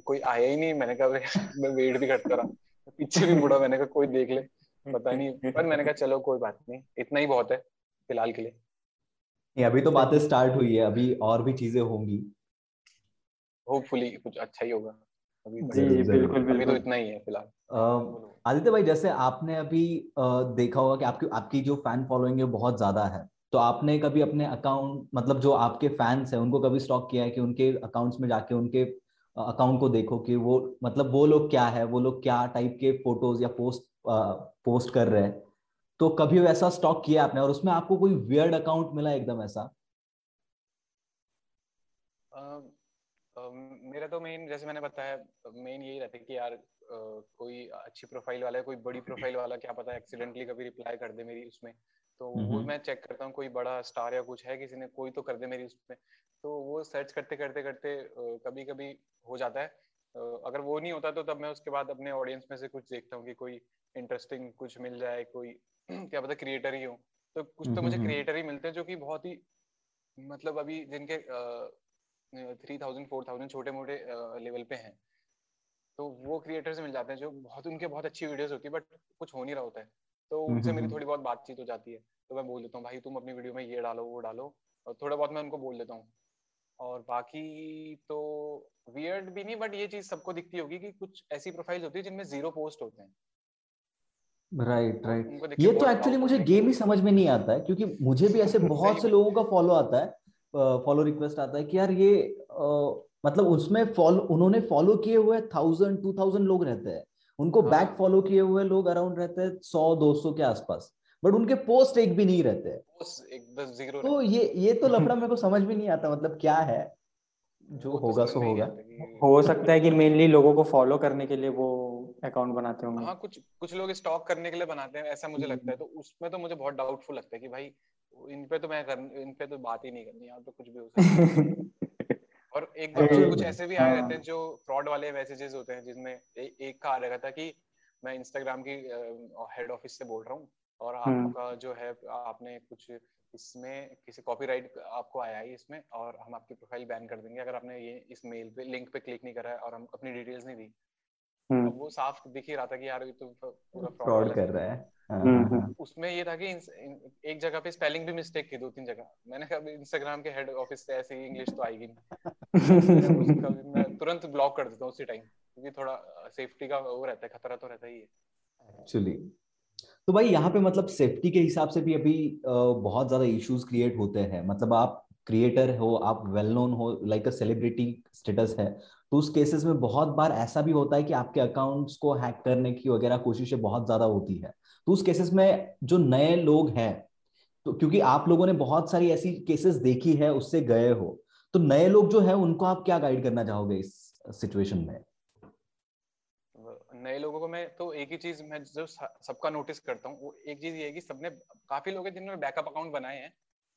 Speaker 2: कोई आया ही नहीं। मैंने कहा मैं वेट भी करता रहा। पीछे भी मुड़ा मैंने कहा कोई देख ले पता नहीं पर मैंने कहा चलो कोई बात नहीं इतना ही बहुत है फ़िलहाल के लिए.
Speaker 3: नहीं अभी तो बातें स्टार्ट हुई है अभी और भी चीज़ें होंगी।
Speaker 2: होपफुली कुछ अच्छा ही होगा
Speaker 1: अभी तो। जी बिल्कुल बिल्कुल
Speaker 2: अभी तो इतना ही है फ़िलहाल।
Speaker 3: आदित्य भाई जैसे आपने अभी देखा होगा कि आपकी आपकी जो फ़ैन फॉलोइंग है बहुत ज़्यादा है। तो आपने कभी अपने अकाउंट मतलब जो आपके फैंस हैं उनको कभी स्टॉक किया है कि उनके अकाउंट्स में जाके उनके अकाउंट को देखो कि वो मतलब वो लोग क्या है वो लोग क्या टाइप के फ़ोटोज़ या पोस्ट पोस्ट कर रहे हैं। तो कभी वैसा स्टॉक किया आपने और उसमें आपको कोई वियर्ड अकाउंट मिला एकदम ऐसा?
Speaker 2: मेरा तो मेन जैसे मैंने बताया मेन यही रहता है कि यार कोई अच्छी प्रोफ़ाइल वाला है कोई बड़ी प्रोफ़ाइल वाला क्या पता एक्सीडेंटली कभी रिप्लाई कर दे मेरी उसमें। तो वो मैं चेक करता हूँ कोई बड़ा स्टार या कुछ है किसी ने कोई तो कर दे मेरी उसमें। तो वो सर्च करते करते करते कभी कभी हो जाता है। अगर वो नहीं होता तो तब मैं उसके बाद अपने ऑडियंस में से कुछ देखता हूँ कि कोई इंटरेस्टिंग कुछ मिल जाए कोई क्या पता क्रिएटर ही हो। तो कुछ तो मुझे क्रिएटर ही मिलते हैं जो कि बहुत ही मतलब अभी जिनके थ्री थाउज़ेंड फोर थाउज़ेंड छोटे मोटे लेवल पे हैं। तो वो क्रिएटर से मिल जाते हैं जो बहुत उनके बहुत अच्छी वीडियोस होती है बट कुछ हो नहीं रहा होता है। तो हम्म, उनसे हम्म, मेरी हम्म। थोड़ी बहुत बातचीत हो जाती है। तो मैं बोल देता हूँ भाई तुम अपनी वीडियो में ये डालो वो डालो। और थोड़ा बहुत मैं उनको बोल देता हूँ। और बाकी तो वियर्ड भी नहीं बट ये चीज़ सबको दिखती होगी कि कुछ ऐसी प्रोफ़ाइल होती है जिनमें ज़ीरो पोस्ट होते हैं।
Speaker 3: राइट तो राइट right. ये तो एक्चुअली मुझे गेम ही समझ में नहीं आता है क्योंकि मुझे भी ऐसे बहुत से लोगों का फॉलो आता है फॉलो रिक्वेस्ट आता है कि यार ये आ, मतलब उसमें फॉलो उन्होंने फॉलो किए हुए थाउज़ेंड टू थाउज़ेंड लोग रहते हैं। उनको बैक हाँ। फॉलो किए हुए लोग अराउंड रहते हैं सौ दो सौ के आसपास। बट उनके पोस्ट एक भी नहीं रहते। हैं तो ये ये तो लफड़ा मेरे को समझ में नहीं आता मतलब क्या है? जो तो होगा सो होगा।
Speaker 1: हो सकता है कि मेनली लोगों को फॉलो करने के लिए वो अकाउंट बनाते होंगे।
Speaker 2: हाँ कुछ कुछ लोग स्टॉक करने के लिए बनाते हैं ऐसा मुझे लगता है। तो उसमें तो मुझे बहुत डाउटफुल लगता है कि भाई इन पे तो मैं कर इन पे तो बात ही नहीं करनी यार तो कुछ भी हो सकता है। और एक बार कुछ ऐसे भी आए रहते हैं हाँ। जो फ्रॉड वाले मैसेजेस होते हैं जिसमें एक का आ रहा था कि मैं इंस्टाग्राम की हेड ऑफ़िस से बोल रहा हूँ। और हम्म। आपका जो है आपने कुछ इसमें किसी कॉपीराइट आपको आया है इसमें और हम आपकी प्रोफ़ाइल बैन कर देंगे अगर आपने ये इस मेल पे लिंक पे क्लिक नहीं करा है और हम अपनी डिटेल्स नहीं दी हम्म। तो वो साफ़ दिख ही रहा था कि यार ये तो पूरा
Speaker 3: फ्रॉड कर रहा है हाँ,
Speaker 2: हम्म, हाँ। उसमें ये था कि एक जगह पे स्पेलिंग भी मिस्टेक थी दो तीन जगह मैंने कहा इंस्टाग्राम के हेड ऑफ़िस से ऐसे ही इंग्लिश तो आएगी नहीं मैं तुरंत ब्लॉक कर देता हूँ उसी टाइम क्योंकि थोड़ा सेफ्टी का वो रहता है खतरा तो रहता ही है
Speaker 3: एक्चुअली तो भाई यहाँ पे मतलब सेफ्टी के हिसाब से भी अभी बहुत ज़्यादा इश्यूज़ क्रिएट होते हैं। मतलब आप क्रिएटर हो, आप वेल नोन हो लाइक अ सेलिब्रिटी स्टेटस है तो उस केसेस में बहुत बार ऐसा भी होता है कि आपके अकाउंट्स को हैक करने की वगैरह कोशिशें बहुत ज़्यादा होती है। तो उस केसेस में जो नए लोग हैं तो क्योंकि आप लोगों ने बहुत सारी ऐसी केसेस देखी है, उससे गए हो तो नए लोग जो है, उनको आप क्या गाइड करना चाहोगे इस सिचुएशन में?
Speaker 2: नए लोगों को मैं तो एक ही चीज़ मैं जो सबका नोटिस करता हूँ वो एक चीज़ ये है कि सबने काफ़ी लोग हैं जिन्होंने बैकअप अकाउंट बनाए हैं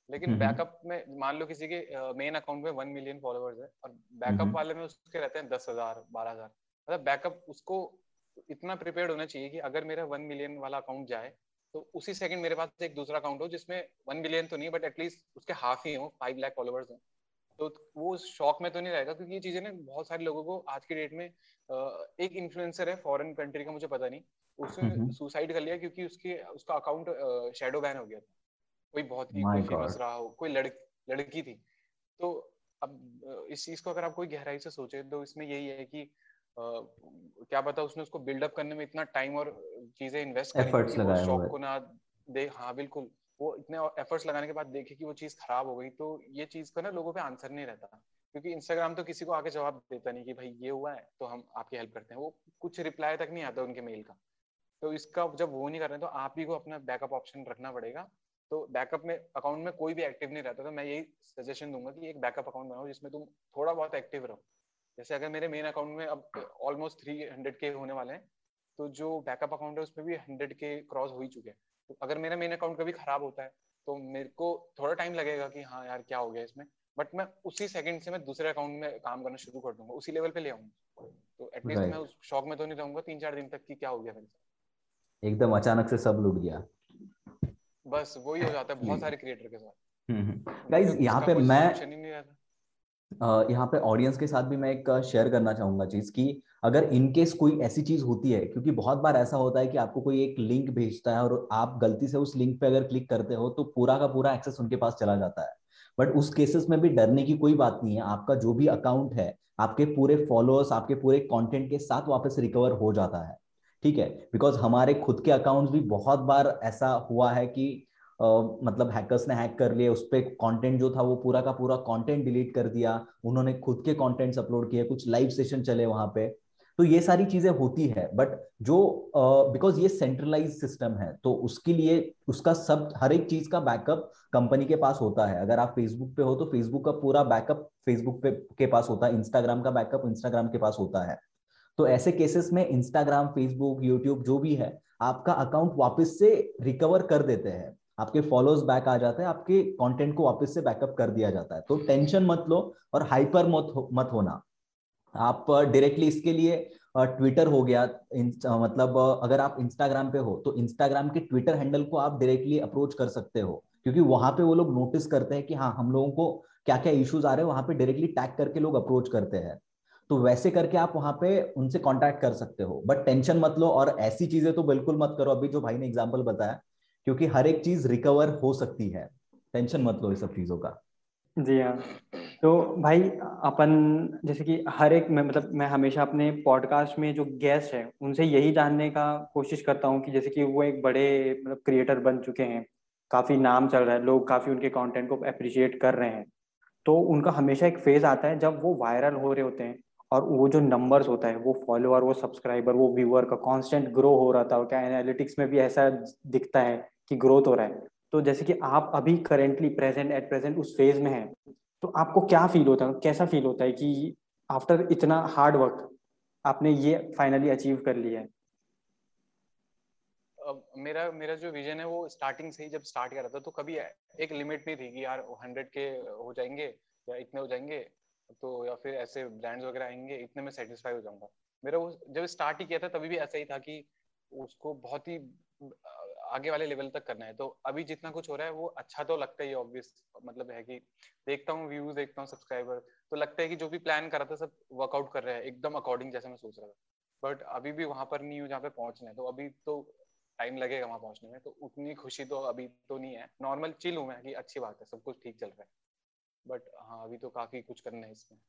Speaker 2: लेकिन बैकअप में मान लो किसी के मेन अकाउंट में वन मिलियन फॉलोअर्स है और बैकअप वाले में उसके रहते हैं दस हज़ार बारह हज़ार। मतलब बैकअप उसको इतना प्रिपेयर होना चाहिए कि अगर मेरा वन मिलियन वाला अकाउंट जाए तो उसी सेकंड मेरे पास एक दूसरा अकाउंट हो जिसमें वन मिलियन तो नहीं बट एटलीस्ट उसके हाफ़ ही हो फाइव लाख फॉलोअर्स हो। तो वो शॉक में तो नहीं रहेगा क्योंकि ये चीज़ें ना बहुत सारे लोगों को आज की डेट में एक इन्फ्लुएंसर है फॉरेन कंट्री का मुझे पता नहीं। उसने सुसाइड कर लिया क्योंकि उसके उसका अकाउंट शेडो बैन हो गया था। कोई बहुत ही कोई फ़ेमस रहा हो कोई लड़की लड़की थी। तो अब इस चीज़ को अगर आप कोई गहराई से सोचे तो इसमें यही है कि आ, क्या पता उसने उसको बिल्डअप करने में इतना टाइम और चीज़ें इन्वेस्ट
Speaker 3: करी
Speaker 2: शॉप को ना दे। हाँ बिल्कुल। वो इतने एफर्ट्स लगाने के बाद देखे कि वो चीज़ खराब हो गई तो ये चीज़ का ना लोगों पे आंसर नहीं रहता। क्योंकि इंस्टाग्राम तो किसी को आके जवाब देता नहीं कि भाई ये हुआ है तो हम आपकी हेल्प करते हैं। वो कुछ रिप्लाई तक नहीं आता उनके मेल का। तो इसका जब वो नहीं कर रहे तो आप ही को अपना बैकअप ऑप्शन रखना पड़ेगा। तो बैकअप में अकाउंट में कोई भी एक्टिव नहीं रहता तो मैं यही सजेशन दूँगा कि एक बैकअप अकाउंट बनाओ, जिसमें तुम थोड़ा बहुत एक्टिव रहो। जैसे अगर मेरे मेन अकाउंट में अब ऑलमोस्ट थ्री हंड्रेड के होने वाले हैं तो जो बैकअप अकाउंट है, उसमें भी हंड्रेड के क्रॉस हो ही चुके हैं। तो अगर मेरा मेन अकाउंट कभी खराब होता है तो मेरे को थोड़ा टाइम लगेगा कि हाँ यार क्या हो गया इसमें। बट मैं उसी सेकंड से मैं दूसरे अकाउंट में काम करना शुरू कर दूँगा उसी लेवल पे ले आऊँगा। तो एटलीस्ट मैं उस शौक में तो नहीं रहूँगा तीन चार दिन तक कि क्या हो गया मेरे
Speaker 3: एकदम अचानक से सब लुट गया।
Speaker 2: बस वही हो जाता है बहुत सारे क्रिएटर के साथ।
Speaker 3: Guys hmm, hmm. यहाँ पे मैं यहाँ पे ऑडियंस के साथ भी मैं एक शेयर करना चाहूँगा चीज़ की। अगर इनकेस कोई ऐसी चीज़ होती है, क्योंकि बहुत बार ऐसा होता है कि आपको कोई एक लिंक भेजता है और आप गलती से उस लिंक पे अगर क्लिक करते हो तो पूरा का पूरा एक्सेस उनके पास चला जाता है। बट उस केसेस में भी डरने की कोई बात नहीं है। आपका जो भी अकाउंट है, आपके पूरे फॉलोअर्स आपके पूरे कंटेंट के साथ वापस रिकवर हो जाता है। ठीक है? बिकॉज़ हमारे खुद के अकाउंट्स भी बहुत बार ऐसा हुआ है कि मतलब हैकर्स ने हैक कर लिए उस पर कॉन्टेंट जो था वो पूरा का पूरा कॉन्टेंट डिलीट कर दिया उन्होंने खुद के कंटेंट्स अपलोड किए कुछ लाइव सेशन चले वहाँ पे। तो ये सारी चीज़ें होती है बट जो बिकॉज़ uh, ये सेंट्रलाइज सिस्टम है तो उसके लिए उसका सब हर एक चीज़ का बैकअप कंपनी के पास होता है। अगर आप फेसबुक पे हो तो फेसबुक का पूरा बैकअप फेसबुक पे के पास होता है इंस्टाग्राम का बैकअप इंस्टाग्राम के पास होता है। तो ऐसे केसेस में इंस्टाग्राम फेसबुक यूट्यूब जो भी है आपका अकाउंट वापस से रिकवर कर देते हैं। आपके फॉलोअर्स बैक आ जाते हैं आपके कंटेंट को वापस से बैकअप कर दिया जाता है। तो टेंशन मत लो और हाइपर मत हो, मत होना। आप डायरेक्टली इसके लिए ट्विटर हो गया मतलब अगर आप इंस्टाग्राम पे हो तो इंस्टाग्राम के ट्विटर हैंडल को आप डायरेक्टली अप्रोच कर सकते हो। क्योंकि वहाँ पे वो लोग नोटिस करते हैं कि हाँ हम लोगों को क्या क्या इश्यूज़ आ रहे हैं वहाँ पे डायरेक्टली टैग करके लोग अप्रोच करते हैं। तो वैसे करके आप वहाँ पे उनसे कांटेक्ट कर सकते हो। बट टेंशन मत लो और ऐसी चीज़ें तो बिल्कुल मत करो। अभी जो भाई ने एग्ज़ाम्पल बताया क्योंकि हर एक चीज़ रिकवर हो सकती है। टेंशन मत लो इस सब चीज़ों का।
Speaker 1: जी हाँ। तो भाई, अपन जैसे कि हर एक मैं मतलब मैं हमेशा अपने पॉडकास्ट में जो गेस्ट है, उनसे यही जानने का कोशिश करता हूँ कि जैसे कि वो एक बड़े मतलब क्रिएटर बन चुके हैं। काफ़ी नाम चल रहा है, लोग काफ़ी उनके कंटेंट को अप्रिशिएट कर रहे हैं। तो उनका हमेशा एक फ़ेज़ आता है जब वो वायरल हो रहे होते हैं और वो जो नंबर्स होता है, वो फॉलोअर वो सब्सक्राइबर वो व्यूअर का कांस्टेंट ग्रो हो रहा था क्या एनालिटिक्स में भी ऐसा दिखता है। कि ग्रोथ हो रहा है। तो जैसे कि आप अभी करेंटली प्रेजेंट एट प्रेजेंट उस फ़ेज़ में है तो आपको क्या फील होता है? कैसा फील होता है कि आफ्टर इतना हार्ड वर्क आपने ये फाइनली अचीव कर लिया है?
Speaker 2: मेरा मेरा जो विजन है वो स्टार्टिंग से ही जब स्टार्ट कर था तो कभी एक लिमिट नहीं थी कि यार हंड्रेड के हो जाएँगे या इतने हो जाएँगे तो या फिर ऐसे ब्रांड्स वगैरह आएँगे, इतने में सेटिस्फाई हो जाऊँगा। मेरा वो जब स्टार्ट ही किया था, तभी भी ऐसा ही था कि उसको बहुत ही आगे वाले लेवल तक करना है। तो अभी जितना कुछ हो रहा है, वो अच्छा तो लगता ही ऑब्वियस मतलब है कि देखता हूँ व्यूज़ देखता हूँ सब्सक्राइबर तो लगता है कि जो भी प्लान कर रहा था, सब वर्कआउट कर रहा है, एकदम अकॉर्डिंग जैसे मैं सोच रहा था। बट अभी भी वहाँ पर नहीं हूँ जहाँ पे पहुँचना है तो अभी तो टाइम लगेगा वहाँ पहुँचने में तो उतनी खुशी तो अभी तो नहीं है। नॉर्मल चिल हूँ मैं कि अच्छी बात है, सब कुछ ठीक चल रहा है। बट हाँ अभी तो काफ़ी कुछ करना है इसमें।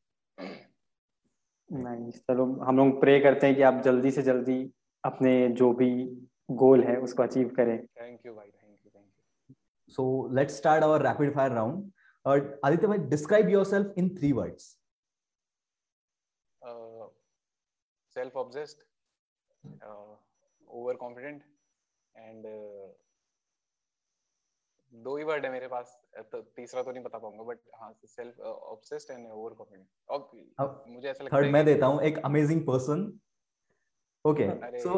Speaker 1: नहीं चलो, हम लोग प्रे करते हैं कि आप जल्दी से जल्दी अपने जो भी गोल है उसको अचीव करें।
Speaker 2: थैंक यू भाई thank you thank you
Speaker 3: so let's start our rapid fire round और आदित्य भाई describe yourself in three words
Speaker 2: self obsessed over confident and दो ही वर्ड है मेरे पास तो तीसरा तो नहीं बता पाऊँगा बट हाँ self obsessed and over confident मुझे ऐसा लगता
Speaker 3: है थर्ड मैं देता हूँ एक amazing person okay so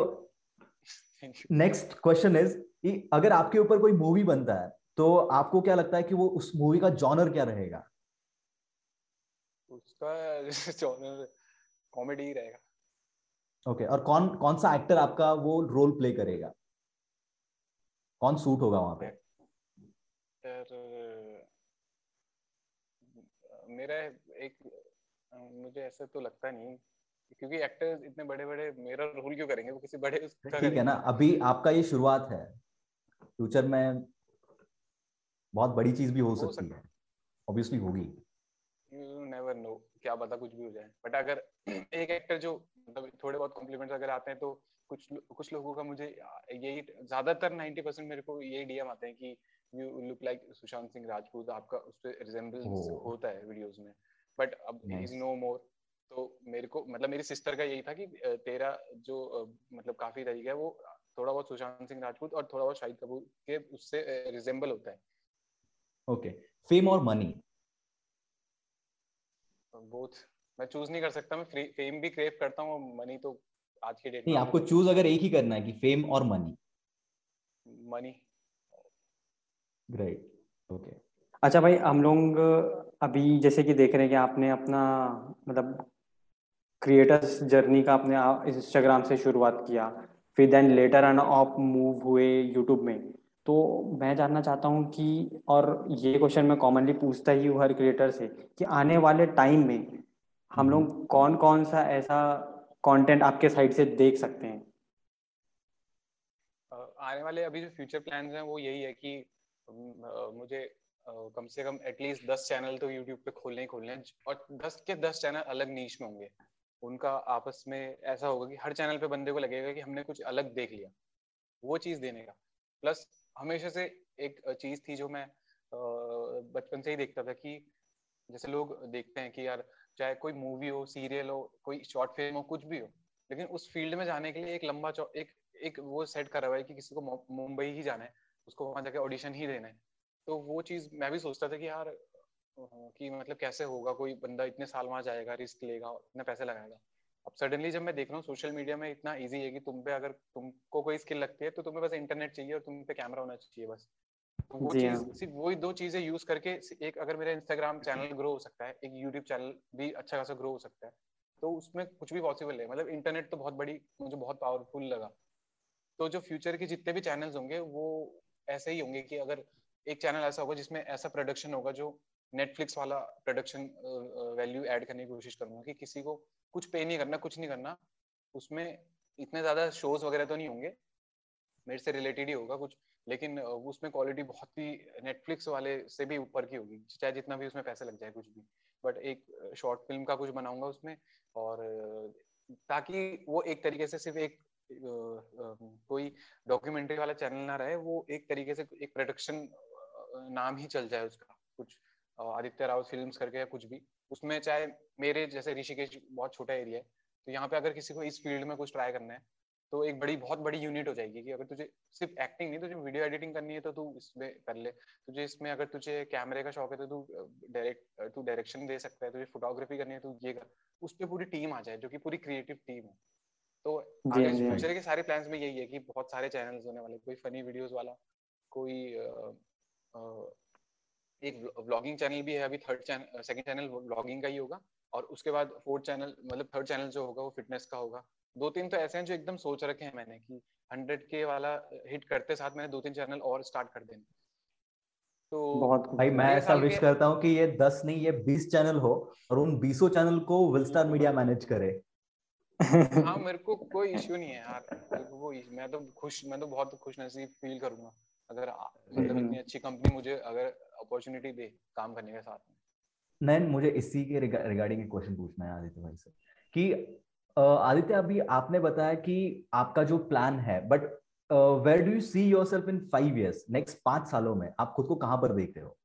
Speaker 3: next question is अगर आपके ऊपर कोई मूवी बनता है तो आपको क्या लगता है कि वो उस मूवी का जॉनर क्या रहेगा?
Speaker 2: उसका जॉनर कॉमेडी ही रहेगा।
Speaker 3: ओके okay, और कौन कौन सा एक्टर आपका वो रोल प्ले करेगा? कौन सूट होगा वहाँ पे?
Speaker 2: मेरा एक मुझे ऐसा तो लगता नहीं। क्योंकि एक्टर्स इतने बड़े बड़े मेरा रोल क्यों करेंगे? वो किसी बड़े
Speaker 3: ठीक है ना? अभी आपका ये शुरुआत है। फ्यूचर में बहुत बड़ी चीज़ भी हो, हो सकती है। ऑब्वियसली होगी।
Speaker 2: यू नेवर नो क्या पता कुछ भी हो जाए। बट अगर एक एक्टर जो मतलब थोड़े बहुत कॉम्प्लीमेंट्स अगर आते हैं तो कुछ कुछ लोगों का मुझे यही ज़्यादातर 90 परसेंट मेरे को यही डीएम आते हैं कि you look like Sushant Singh Rajput. आपका उस पर रिजेम्बलेंस होता है वीडियोस में। बट अब इज़ नो मोर तो मेरे को मतलब मेरी सिस्टर का यही था कि तेरा जो मतलब काफ़ी तरीका है वो थोड़ा बहुत सुशांत सिंह राजपूत और थोड़ा बहुत शाहिद कपूर के उससे रिजेंबल होता है।
Speaker 3: ओके फेम और मनी
Speaker 2: बोथ मैं चूज़ नहीं कर सकता मैं फेम भी क्रेव करता हूँ मनी तो आज के डेट
Speaker 3: में आपको चूज़ अगर एक ही करना है कि फेम और मनी
Speaker 2: मनी
Speaker 3: ग्रेट ओके
Speaker 1: अच्छा भाई हम लोग अभी जैसे कि देख रहे हैं कि आपने अपना मतलब क्रिएटर्स जर्नी का आपने इंस्टाग्राम से शुरुआत किया फिर then later end of move हुए यूट्यूब में। तो मैं जानना चाहता हूँ कि और ये क्वेश्चन मैं कॉमनली पूछता ही हूँ हर क्रिएटर से कि आने वाले टाइम में हम लोग
Speaker 3: हम्म।
Speaker 1: कौन कौन सा ऐसा कंटेंट आपके साइड से देख सकते हैं?
Speaker 2: आने वाले अभी जो फ्यूचर प्लान्स हैं वो यही है कि मुझे कम से कम एटलीस्ट दस चैनल तो यूट्यूब पे खोलने ही खोलने हैं और दस के दस चैनल अलग नीच में होंगे। उनका आपस में ऐसा होगा कि हर चैनल पे बंदे को लगेगा कि हमने कुछ अलग देख लिया, वो चीज़ देने का। प्लस हमेशा से एक चीज़ थी जो मैं बचपन से ही देखता था कि जैसे लोग देखते हैं कि यार, चाहे कोई मूवी हो, सीरियल हो, कोई शॉर्ट फ़िल्म हो, कुछ भी हो, लेकिन उस फ़ील्ड में जाने के लिए एक लंबा एक एक वो सेट करा हुआ है कि किसी को मुंबई ही जाना है, उसको वहाँ जाके ऑडिशन ही देना है। तो वो चीज़ मैं भी सोचता था कि यार कि मतलब कैसे होगा कोई बंदा इतने साल वहाँ जाएगा रिस्क लेगा इतने पैसे लगाएगा। अब सडनली जब मैं देख रहा हूँ सोशल मीडिया में इतना इजी है कि तुम पे अगर तुमको कोई स्किल लगती है तो तुम्हें बस इंटरनेट चाहिए और तुम पे कैमरा होना चाहिए बस। तो वो चीज़ हाँ। सिर्फ़ वही दो चीज़ें यूज़ करके एक अगर मेरा इंस्टाग्राम चैनल ग्रो हो सकता है एक यूट्यूब चैनल भी अच्छा खासा ग्रो हो सकता है तो उसमें कुछ भी पॉसिबल है। मतलब इंटरनेट तो बहुत बड़ी मुझे बहुत पावरफुल लगा। तो जो फ्यूचर के जितने भी चैनल्स होंगे वो ऐसे ही होंगे कि अगर एक चैनल ऐसा होगा जिसमें ऐसा प्रोडक्शन होगा जो नेटफ्लिक्स वाला प्रोडक्शन वैल्यू ऐड करने की कोशिश करूँगा कि किसी को कुछ पे नहीं करना, कुछ नहीं करना। उसमें इतने ज़्यादा शोज़ वगैरह तो नहीं होंगे। मेरे से रिलेटेड ही होगा कुछ, लेकिन उसमें क्वालिटी बहुत ही नेटफ्लिक्स वाले से भी ऊपर की होगी, चाहे जितना भी उसमें पैसे लग जाए कुछ भी। बट एक शॉर्ट फ़िल्म का कुछ बनाऊँगा उसमें और ताकि वो एक तरीके से सिर्फ़ एक कोई डॉक्यूमेंट्री वाला चैनल ना रहे, वो एक तरीके से एक प्रोडक्शन नाम ही चल जाए उसका, कुछ आदित्य राव फिल्म्स करके या कुछ भी उसमें चाहे मेरे जैसे ऋषिकेश बहुत छोटा एरिया है तो यहाँ पे अगर किसी को इस फ़ील्ड में कुछ ट्राई करना है तो एक बड़ी बहुत बड़ी यूनिट हो जाएगी कि अगर तुझे सिर्फ़ एक्टिंग नहीं तुझे वीडियो एडिटिंग करनी है तो तू इसमें कर ले। तुझे इसमें अगर तुझे कैमरे का शौक है तो तू डायरेक्ट तू डायरेक्शन दे सकता है तुझे फोटोग्राफी करनी है तो ये कर। उस पर पूरी टीम आ जाए जो कि पूरी क्रिएटिव टीम है। तो आगे फ्यूचर के सारे प्लान्स में यही है कि बहुत सारे चैनल्स होने वाले कोई फनी वीडियोस वाला कोई एक व्लॉगिंग चैनल भी है अभी third channel second channel vlogging का ही होगा और उसके बाद फोर्थ चैनल मतलब थर्ड चैनल जो होगा वो फिटनेस का होगा। दो तीन तो ऐसे हैं जो एकदम सोच रखे हैं मैंने कि हंड्रेड के वाला हिट करते साथ मैंने दो तीन चैनल और स्टार्ट कर देने
Speaker 3: तो बहुत भाई मैं ऐसा विश करता हूँ कि ये दस नहीं ये बीस चैनल हो और उन बीसों चैनल को विलस्टार मीडिया मैनेज करे।
Speaker 2: हाँ मेरे को कोई इश्यू नहीं है यार। वो मैं तो खुश मैं तो बहुत खुश नसीब फील करूँगा। अगर मतलब इतनी अच्छी कंपनी मुझे अगर अपॉर्चुनिटी दे काम करने के साथ में।
Speaker 3: नैन मुझे इसी के रिगार्डिंग क्वेश्चन पूछना है आदित्य भाई से। कि आदित्य अभी आपने बताया कि आपका जो प्लान है but where do you see yourself in five years next पाँच सालों में? आप खुद को कहाँ पर देख रहे हो?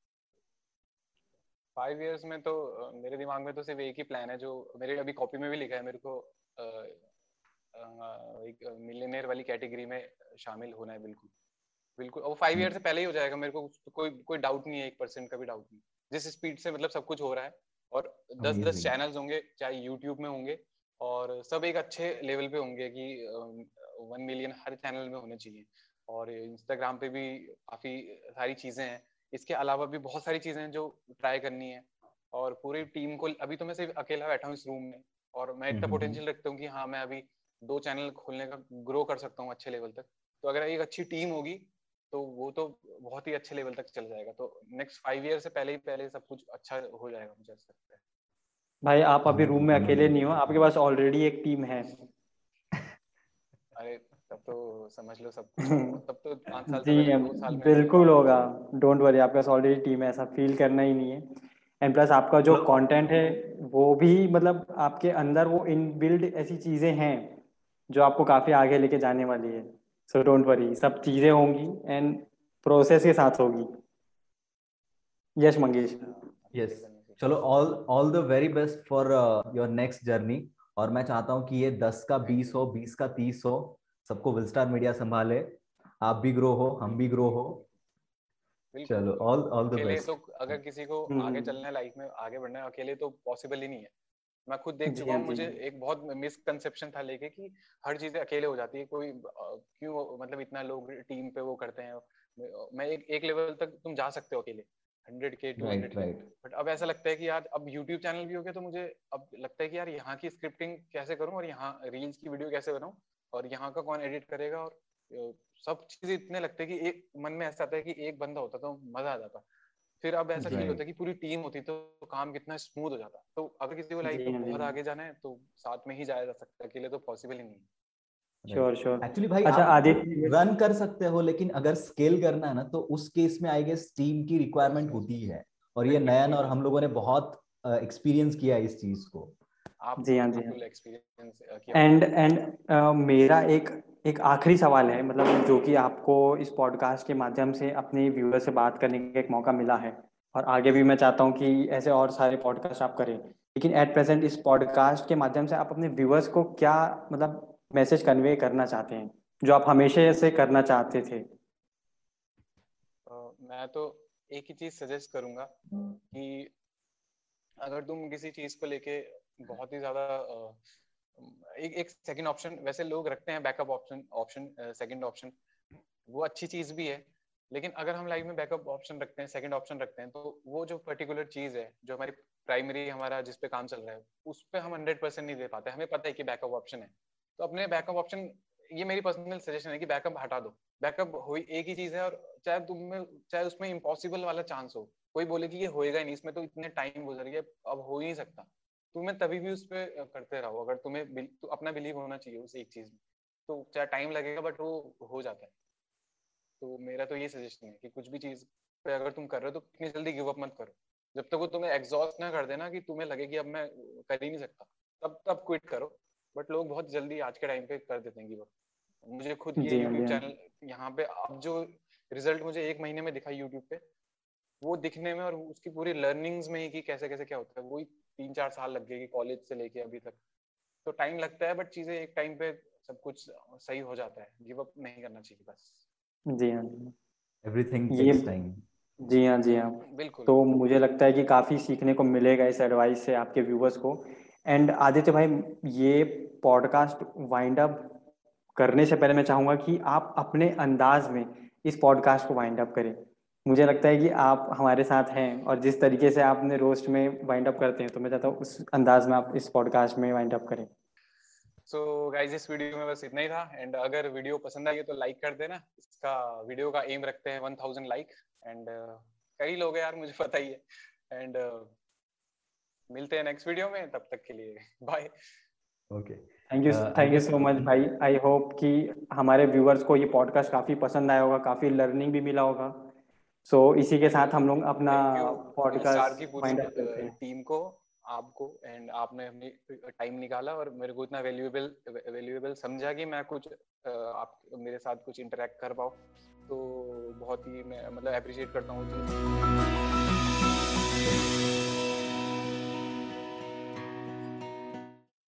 Speaker 2: फाइव इयर्स में तो मेरे दिमाग में तो सिर्फ़ एक ही प्लान है जो मेरे अभी कॉपी में भी लिखा है मेरे को आ, आ, एक मिलियनेयर वाली कैटेगरी में शामिल होना है बिल्कुल। बिल्कुल वो फाइव ईयर से पहले ही हो जाएगा मेरे को कोई कोई डाउट नहीं है एक परसेंट का भी डाउट नहीं जिस स्पीड से मतलब सब कुछ हो रहा है और दस दस चैनल्स होंगे चाहे यूट्यूब में होंगे और सब एक अच्छे लेवल पे होंगे कि वन मिलियन हर चैनल में होने चाहिए। और इंस्टाग्राम पे भी काफ़ी सारी चीज़ें हैं। इसके अलावा भी बहुत सारी चीज़ें हैं जो ट्राई करनी है। और पूरी टीम को अभी तो मैं सिर्फ़ अकेला बैठा हूँ इस रूम में और मैं इतना पोटेंशियल रखता हूँ कि हाँ मैं अभी दो चैनल खोलने का ग्रो कर सकता हूँ अच्छे लेवल तक। तो अगर एक अच्छी टीम होगी तो वो तो बहुत ही अच्छे लेवल तक चल जाएगा। तो नेक्स्ट फाइव ईयर से पहले ही पहले सब कुछ अच्छा हो जाएगा मुझे लगता है।
Speaker 1: भाई आप अभी रूम में अकेले नहीं हो आपके पास ऑलरेडी एक टीम है।
Speaker 2: अरे तब तो समझ लो सब तब तो पाँच साल जी
Speaker 1: साल बिल्कुल होगा। डोंट वरी आपके पास ऑलरेडी टीम है ऐसा फील करना ही नहीं है। एंड प्लस आपका जो कंटेंट है वो भी मतलब आपके अंदर वो इन बिल्ड ऐसी चीज़ें हैं जो आपको काफ़ी आगे लेके जाने वाली है। सो डोंट वरी सब चीज़ें होंगी एंड प्रोसेस के साथ होगी। यस मंगेश।
Speaker 3: यस चलो all all the very best for your next journey और मैं चाहता हूँ कि ये दस का बीस हो बीस का तीस हो सबको विलस्टार मीडिया संभाले। आप भी ग्रो हो हम भी ग्रो हो। चलो ऑल ऑल द बेस्ट
Speaker 2: तो अगर किसी को हम्म, आगे। चलना है लाइफ में आगे बढ़ना है अकेले तो पॉसिबल ही नहीं है। मैं खुद देख चुका हूँ मुझे एक बहुत मिसकंसेप्शन था लेके कि हर चीज़ें अकेले हो जाती है कोई क्यों मतलब इतना लोग टीम पे वो करते हैं मैं एक एक लेवल तक तुम जा सकते हो अकेले हंड्रेड के टू हंड्रेड बट अब ऐसा लगता है कि यार अब यूट्यूब चैनल भी हो गया तो मुझे अब लगता है कि यार यहाँ की स्क्रिप्टिंग कैसे करूँ और यहाँ रील्स की वीडियो कैसे बनाऊँ और यहाँ का कौन एडिट करेगा और सब चीज़ें इतने लगते हैं कि एक मन में ऐसा आता है कि एक बंदा होता तो मज़ा आ जाता। फिर अब ऐसा फील होता है कि पूरी टीम होती तो काम कितना स्मूथ हो जाता। तो अगर किसी को लाइफ में बहुत आगे जाना है तो साथ में ही जाया जा सकता है अकेले तो पॉसिबल ही नहीं
Speaker 1: श्योर श्योर
Speaker 3: एक्चुअली भाई अच्छा आदित्य रन कर सकते हो लेकिन अगर स्केल करना है ना तो उस केस में आई गेस टीम की रिक्वायरमेंट होती है और ये नयन और हम लोगों ने बहुत एक्सपीरियंस किया इस चीज़ को।
Speaker 1: आप जी हाँ जी हाँ। एंड एंड मेरा एक एक आखिरी सवाल है मतलब जो कि आपको इस पॉडकास्ट के माध्यम से अपने व्यूअर से बात करने का एक मौका मिला है। और आगे भी मैं चाहता हूँ कि ऐसे और सारे पॉडकास्ट आप करें। लेकिन एट प्रेजेंट इस पॉडकास्ट के माध्यम से आप अपने व्यूअर्स को क्या मतलब मैसेज कन्वे करना चाहते हैं? जो आप हमेशा से करना चाहते थे।
Speaker 2: मैं तो एक ही चीज़ सजेस्ट करूँगा कि अगर तुम किसी चीज़ को लेके बहुत ही ज़्यादा एक एक सेकंड ऑप्शन वैसे लोग रखते हैं backup option option second option वो अच्छी चीज़ भी है, लेकिन अगर हम लाइफ में बैकअप ऑप्शन रखते हैं सेकंड ऑप्शन रखते हैं तो वो जो पर्टिकुलर चीज़ है, जो हमारी प्राइमरी हमारा जिस पे काम चल रहा है, उस पर हम हंड्रेड परसेंट नहीं दे पाते। हमें पता है कि बैकअप ऑप्शन है। तो अपने बैकअप ऑप्शन ये मेरी पर्सनल सजेशन है कि बैकअप हटा दो। बैकअप हो एक ही चीज़ है और चाहे तुम चाहे उसमें इम्पॉसिबल वाला चांस हो, कोई बोले कि ये होएगा ही नहीं, इसमें तो इतने टाइम गुजर गया अब हो ही नहीं सकता। तुम्हें तभी भी उस पर करते रहो। अगर तुम्हें तो अपना बिलीव होना चाहिए उस एक चीज़ में तो चाहे टाइम लगेगा बट वो हो जाता है। तो मेरा तो ये सजेशन है कि कुछ भी चीज़ पे अगर तुम कर रहे हो तो इतनी जल्दी गिव अप मत करो। जब तक वो तुम्हें एग्जॉस्ट ना कर देना कि तुम्हें लगे कि अब मैं कर ही नहीं सकता तब तब क्विट करो। बट लोग बहुत जल्दी आज के टाइम पे कर देते हैं गिव अप मुझे खुद ये यूट्यूब चैनल यहाँ पे अब जो रिज़ल्ट मुझे एक महीने में दिखा यूट्यूब पे वो दिखने में और उसकी पूरी लर्निंग्स में ही कि कैसे कैसे क्या होता है। वही तीन चार साल लग गए कॉलेज से लेके अभी तक। तो टाइम लगता है बट चीज़ें एक टाइम पे सब कुछ सही हो जाता है। गिव अप नहीं करना चाहिए बस।
Speaker 1: जी हाँ
Speaker 3: एवरीथिंग टेक्स टाइम
Speaker 1: जी हाँ जी हाँ। बिल्कुल। तो मुझे लगता है कि काफ़ी सीखने को मिलेगा इस एडवाइस से आपके व्यूवर्स को। एंड आदित्य भाई ये पॉडकास्ट वाइंड अप करने से पहले मैं चाहूँगा कि आप अपने अंदाज में इस पॉडकास्ट को वाइंड अप करें। मुझे लगता है कि आप हमारे साथ हैं और जिस तरीके से आपने रोस्ट में वाइंड अप करते हैं तो मैं चाहता हूँ उस अंदाज में आप इस पॉडकास्ट में वाइंड अप करें।
Speaker 2: सो so, गाइस इस वीडियो में बस इतना ही था। एंड अगर वीडियो पसंद आई तो लाइक कर देना। इसका वीडियो का एम रखते हैं वन थाउज़ेंड लाइक एंड कर ही लोगे यार मुझे पता ही है। एंड uh, मिलते हैं नेक्स्ट वीडियो में। तब तक के लिए bye
Speaker 3: okay
Speaker 1: thank you thank you so much भाई। आई होप कि हमारे व्यूअर्स को ये पॉडकास्ट काफ़ी पसंद आया होगा काफ़ी लर्निंग भी मिला होगा। सो so, इसी के साथ हम लोग अपना
Speaker 2: पॉडकास्ट टीम को आपको एंड आपने हमें टाइम निकाला और मेरे को इतना वैल्यूएबल वैल्यूएबल समझा कि मैं कुछ आप मेरे साथ कुछ इंटरेक्ट कर पाओ तो बहुत ही मैं मतलब अप्रिशिएट करता हूँ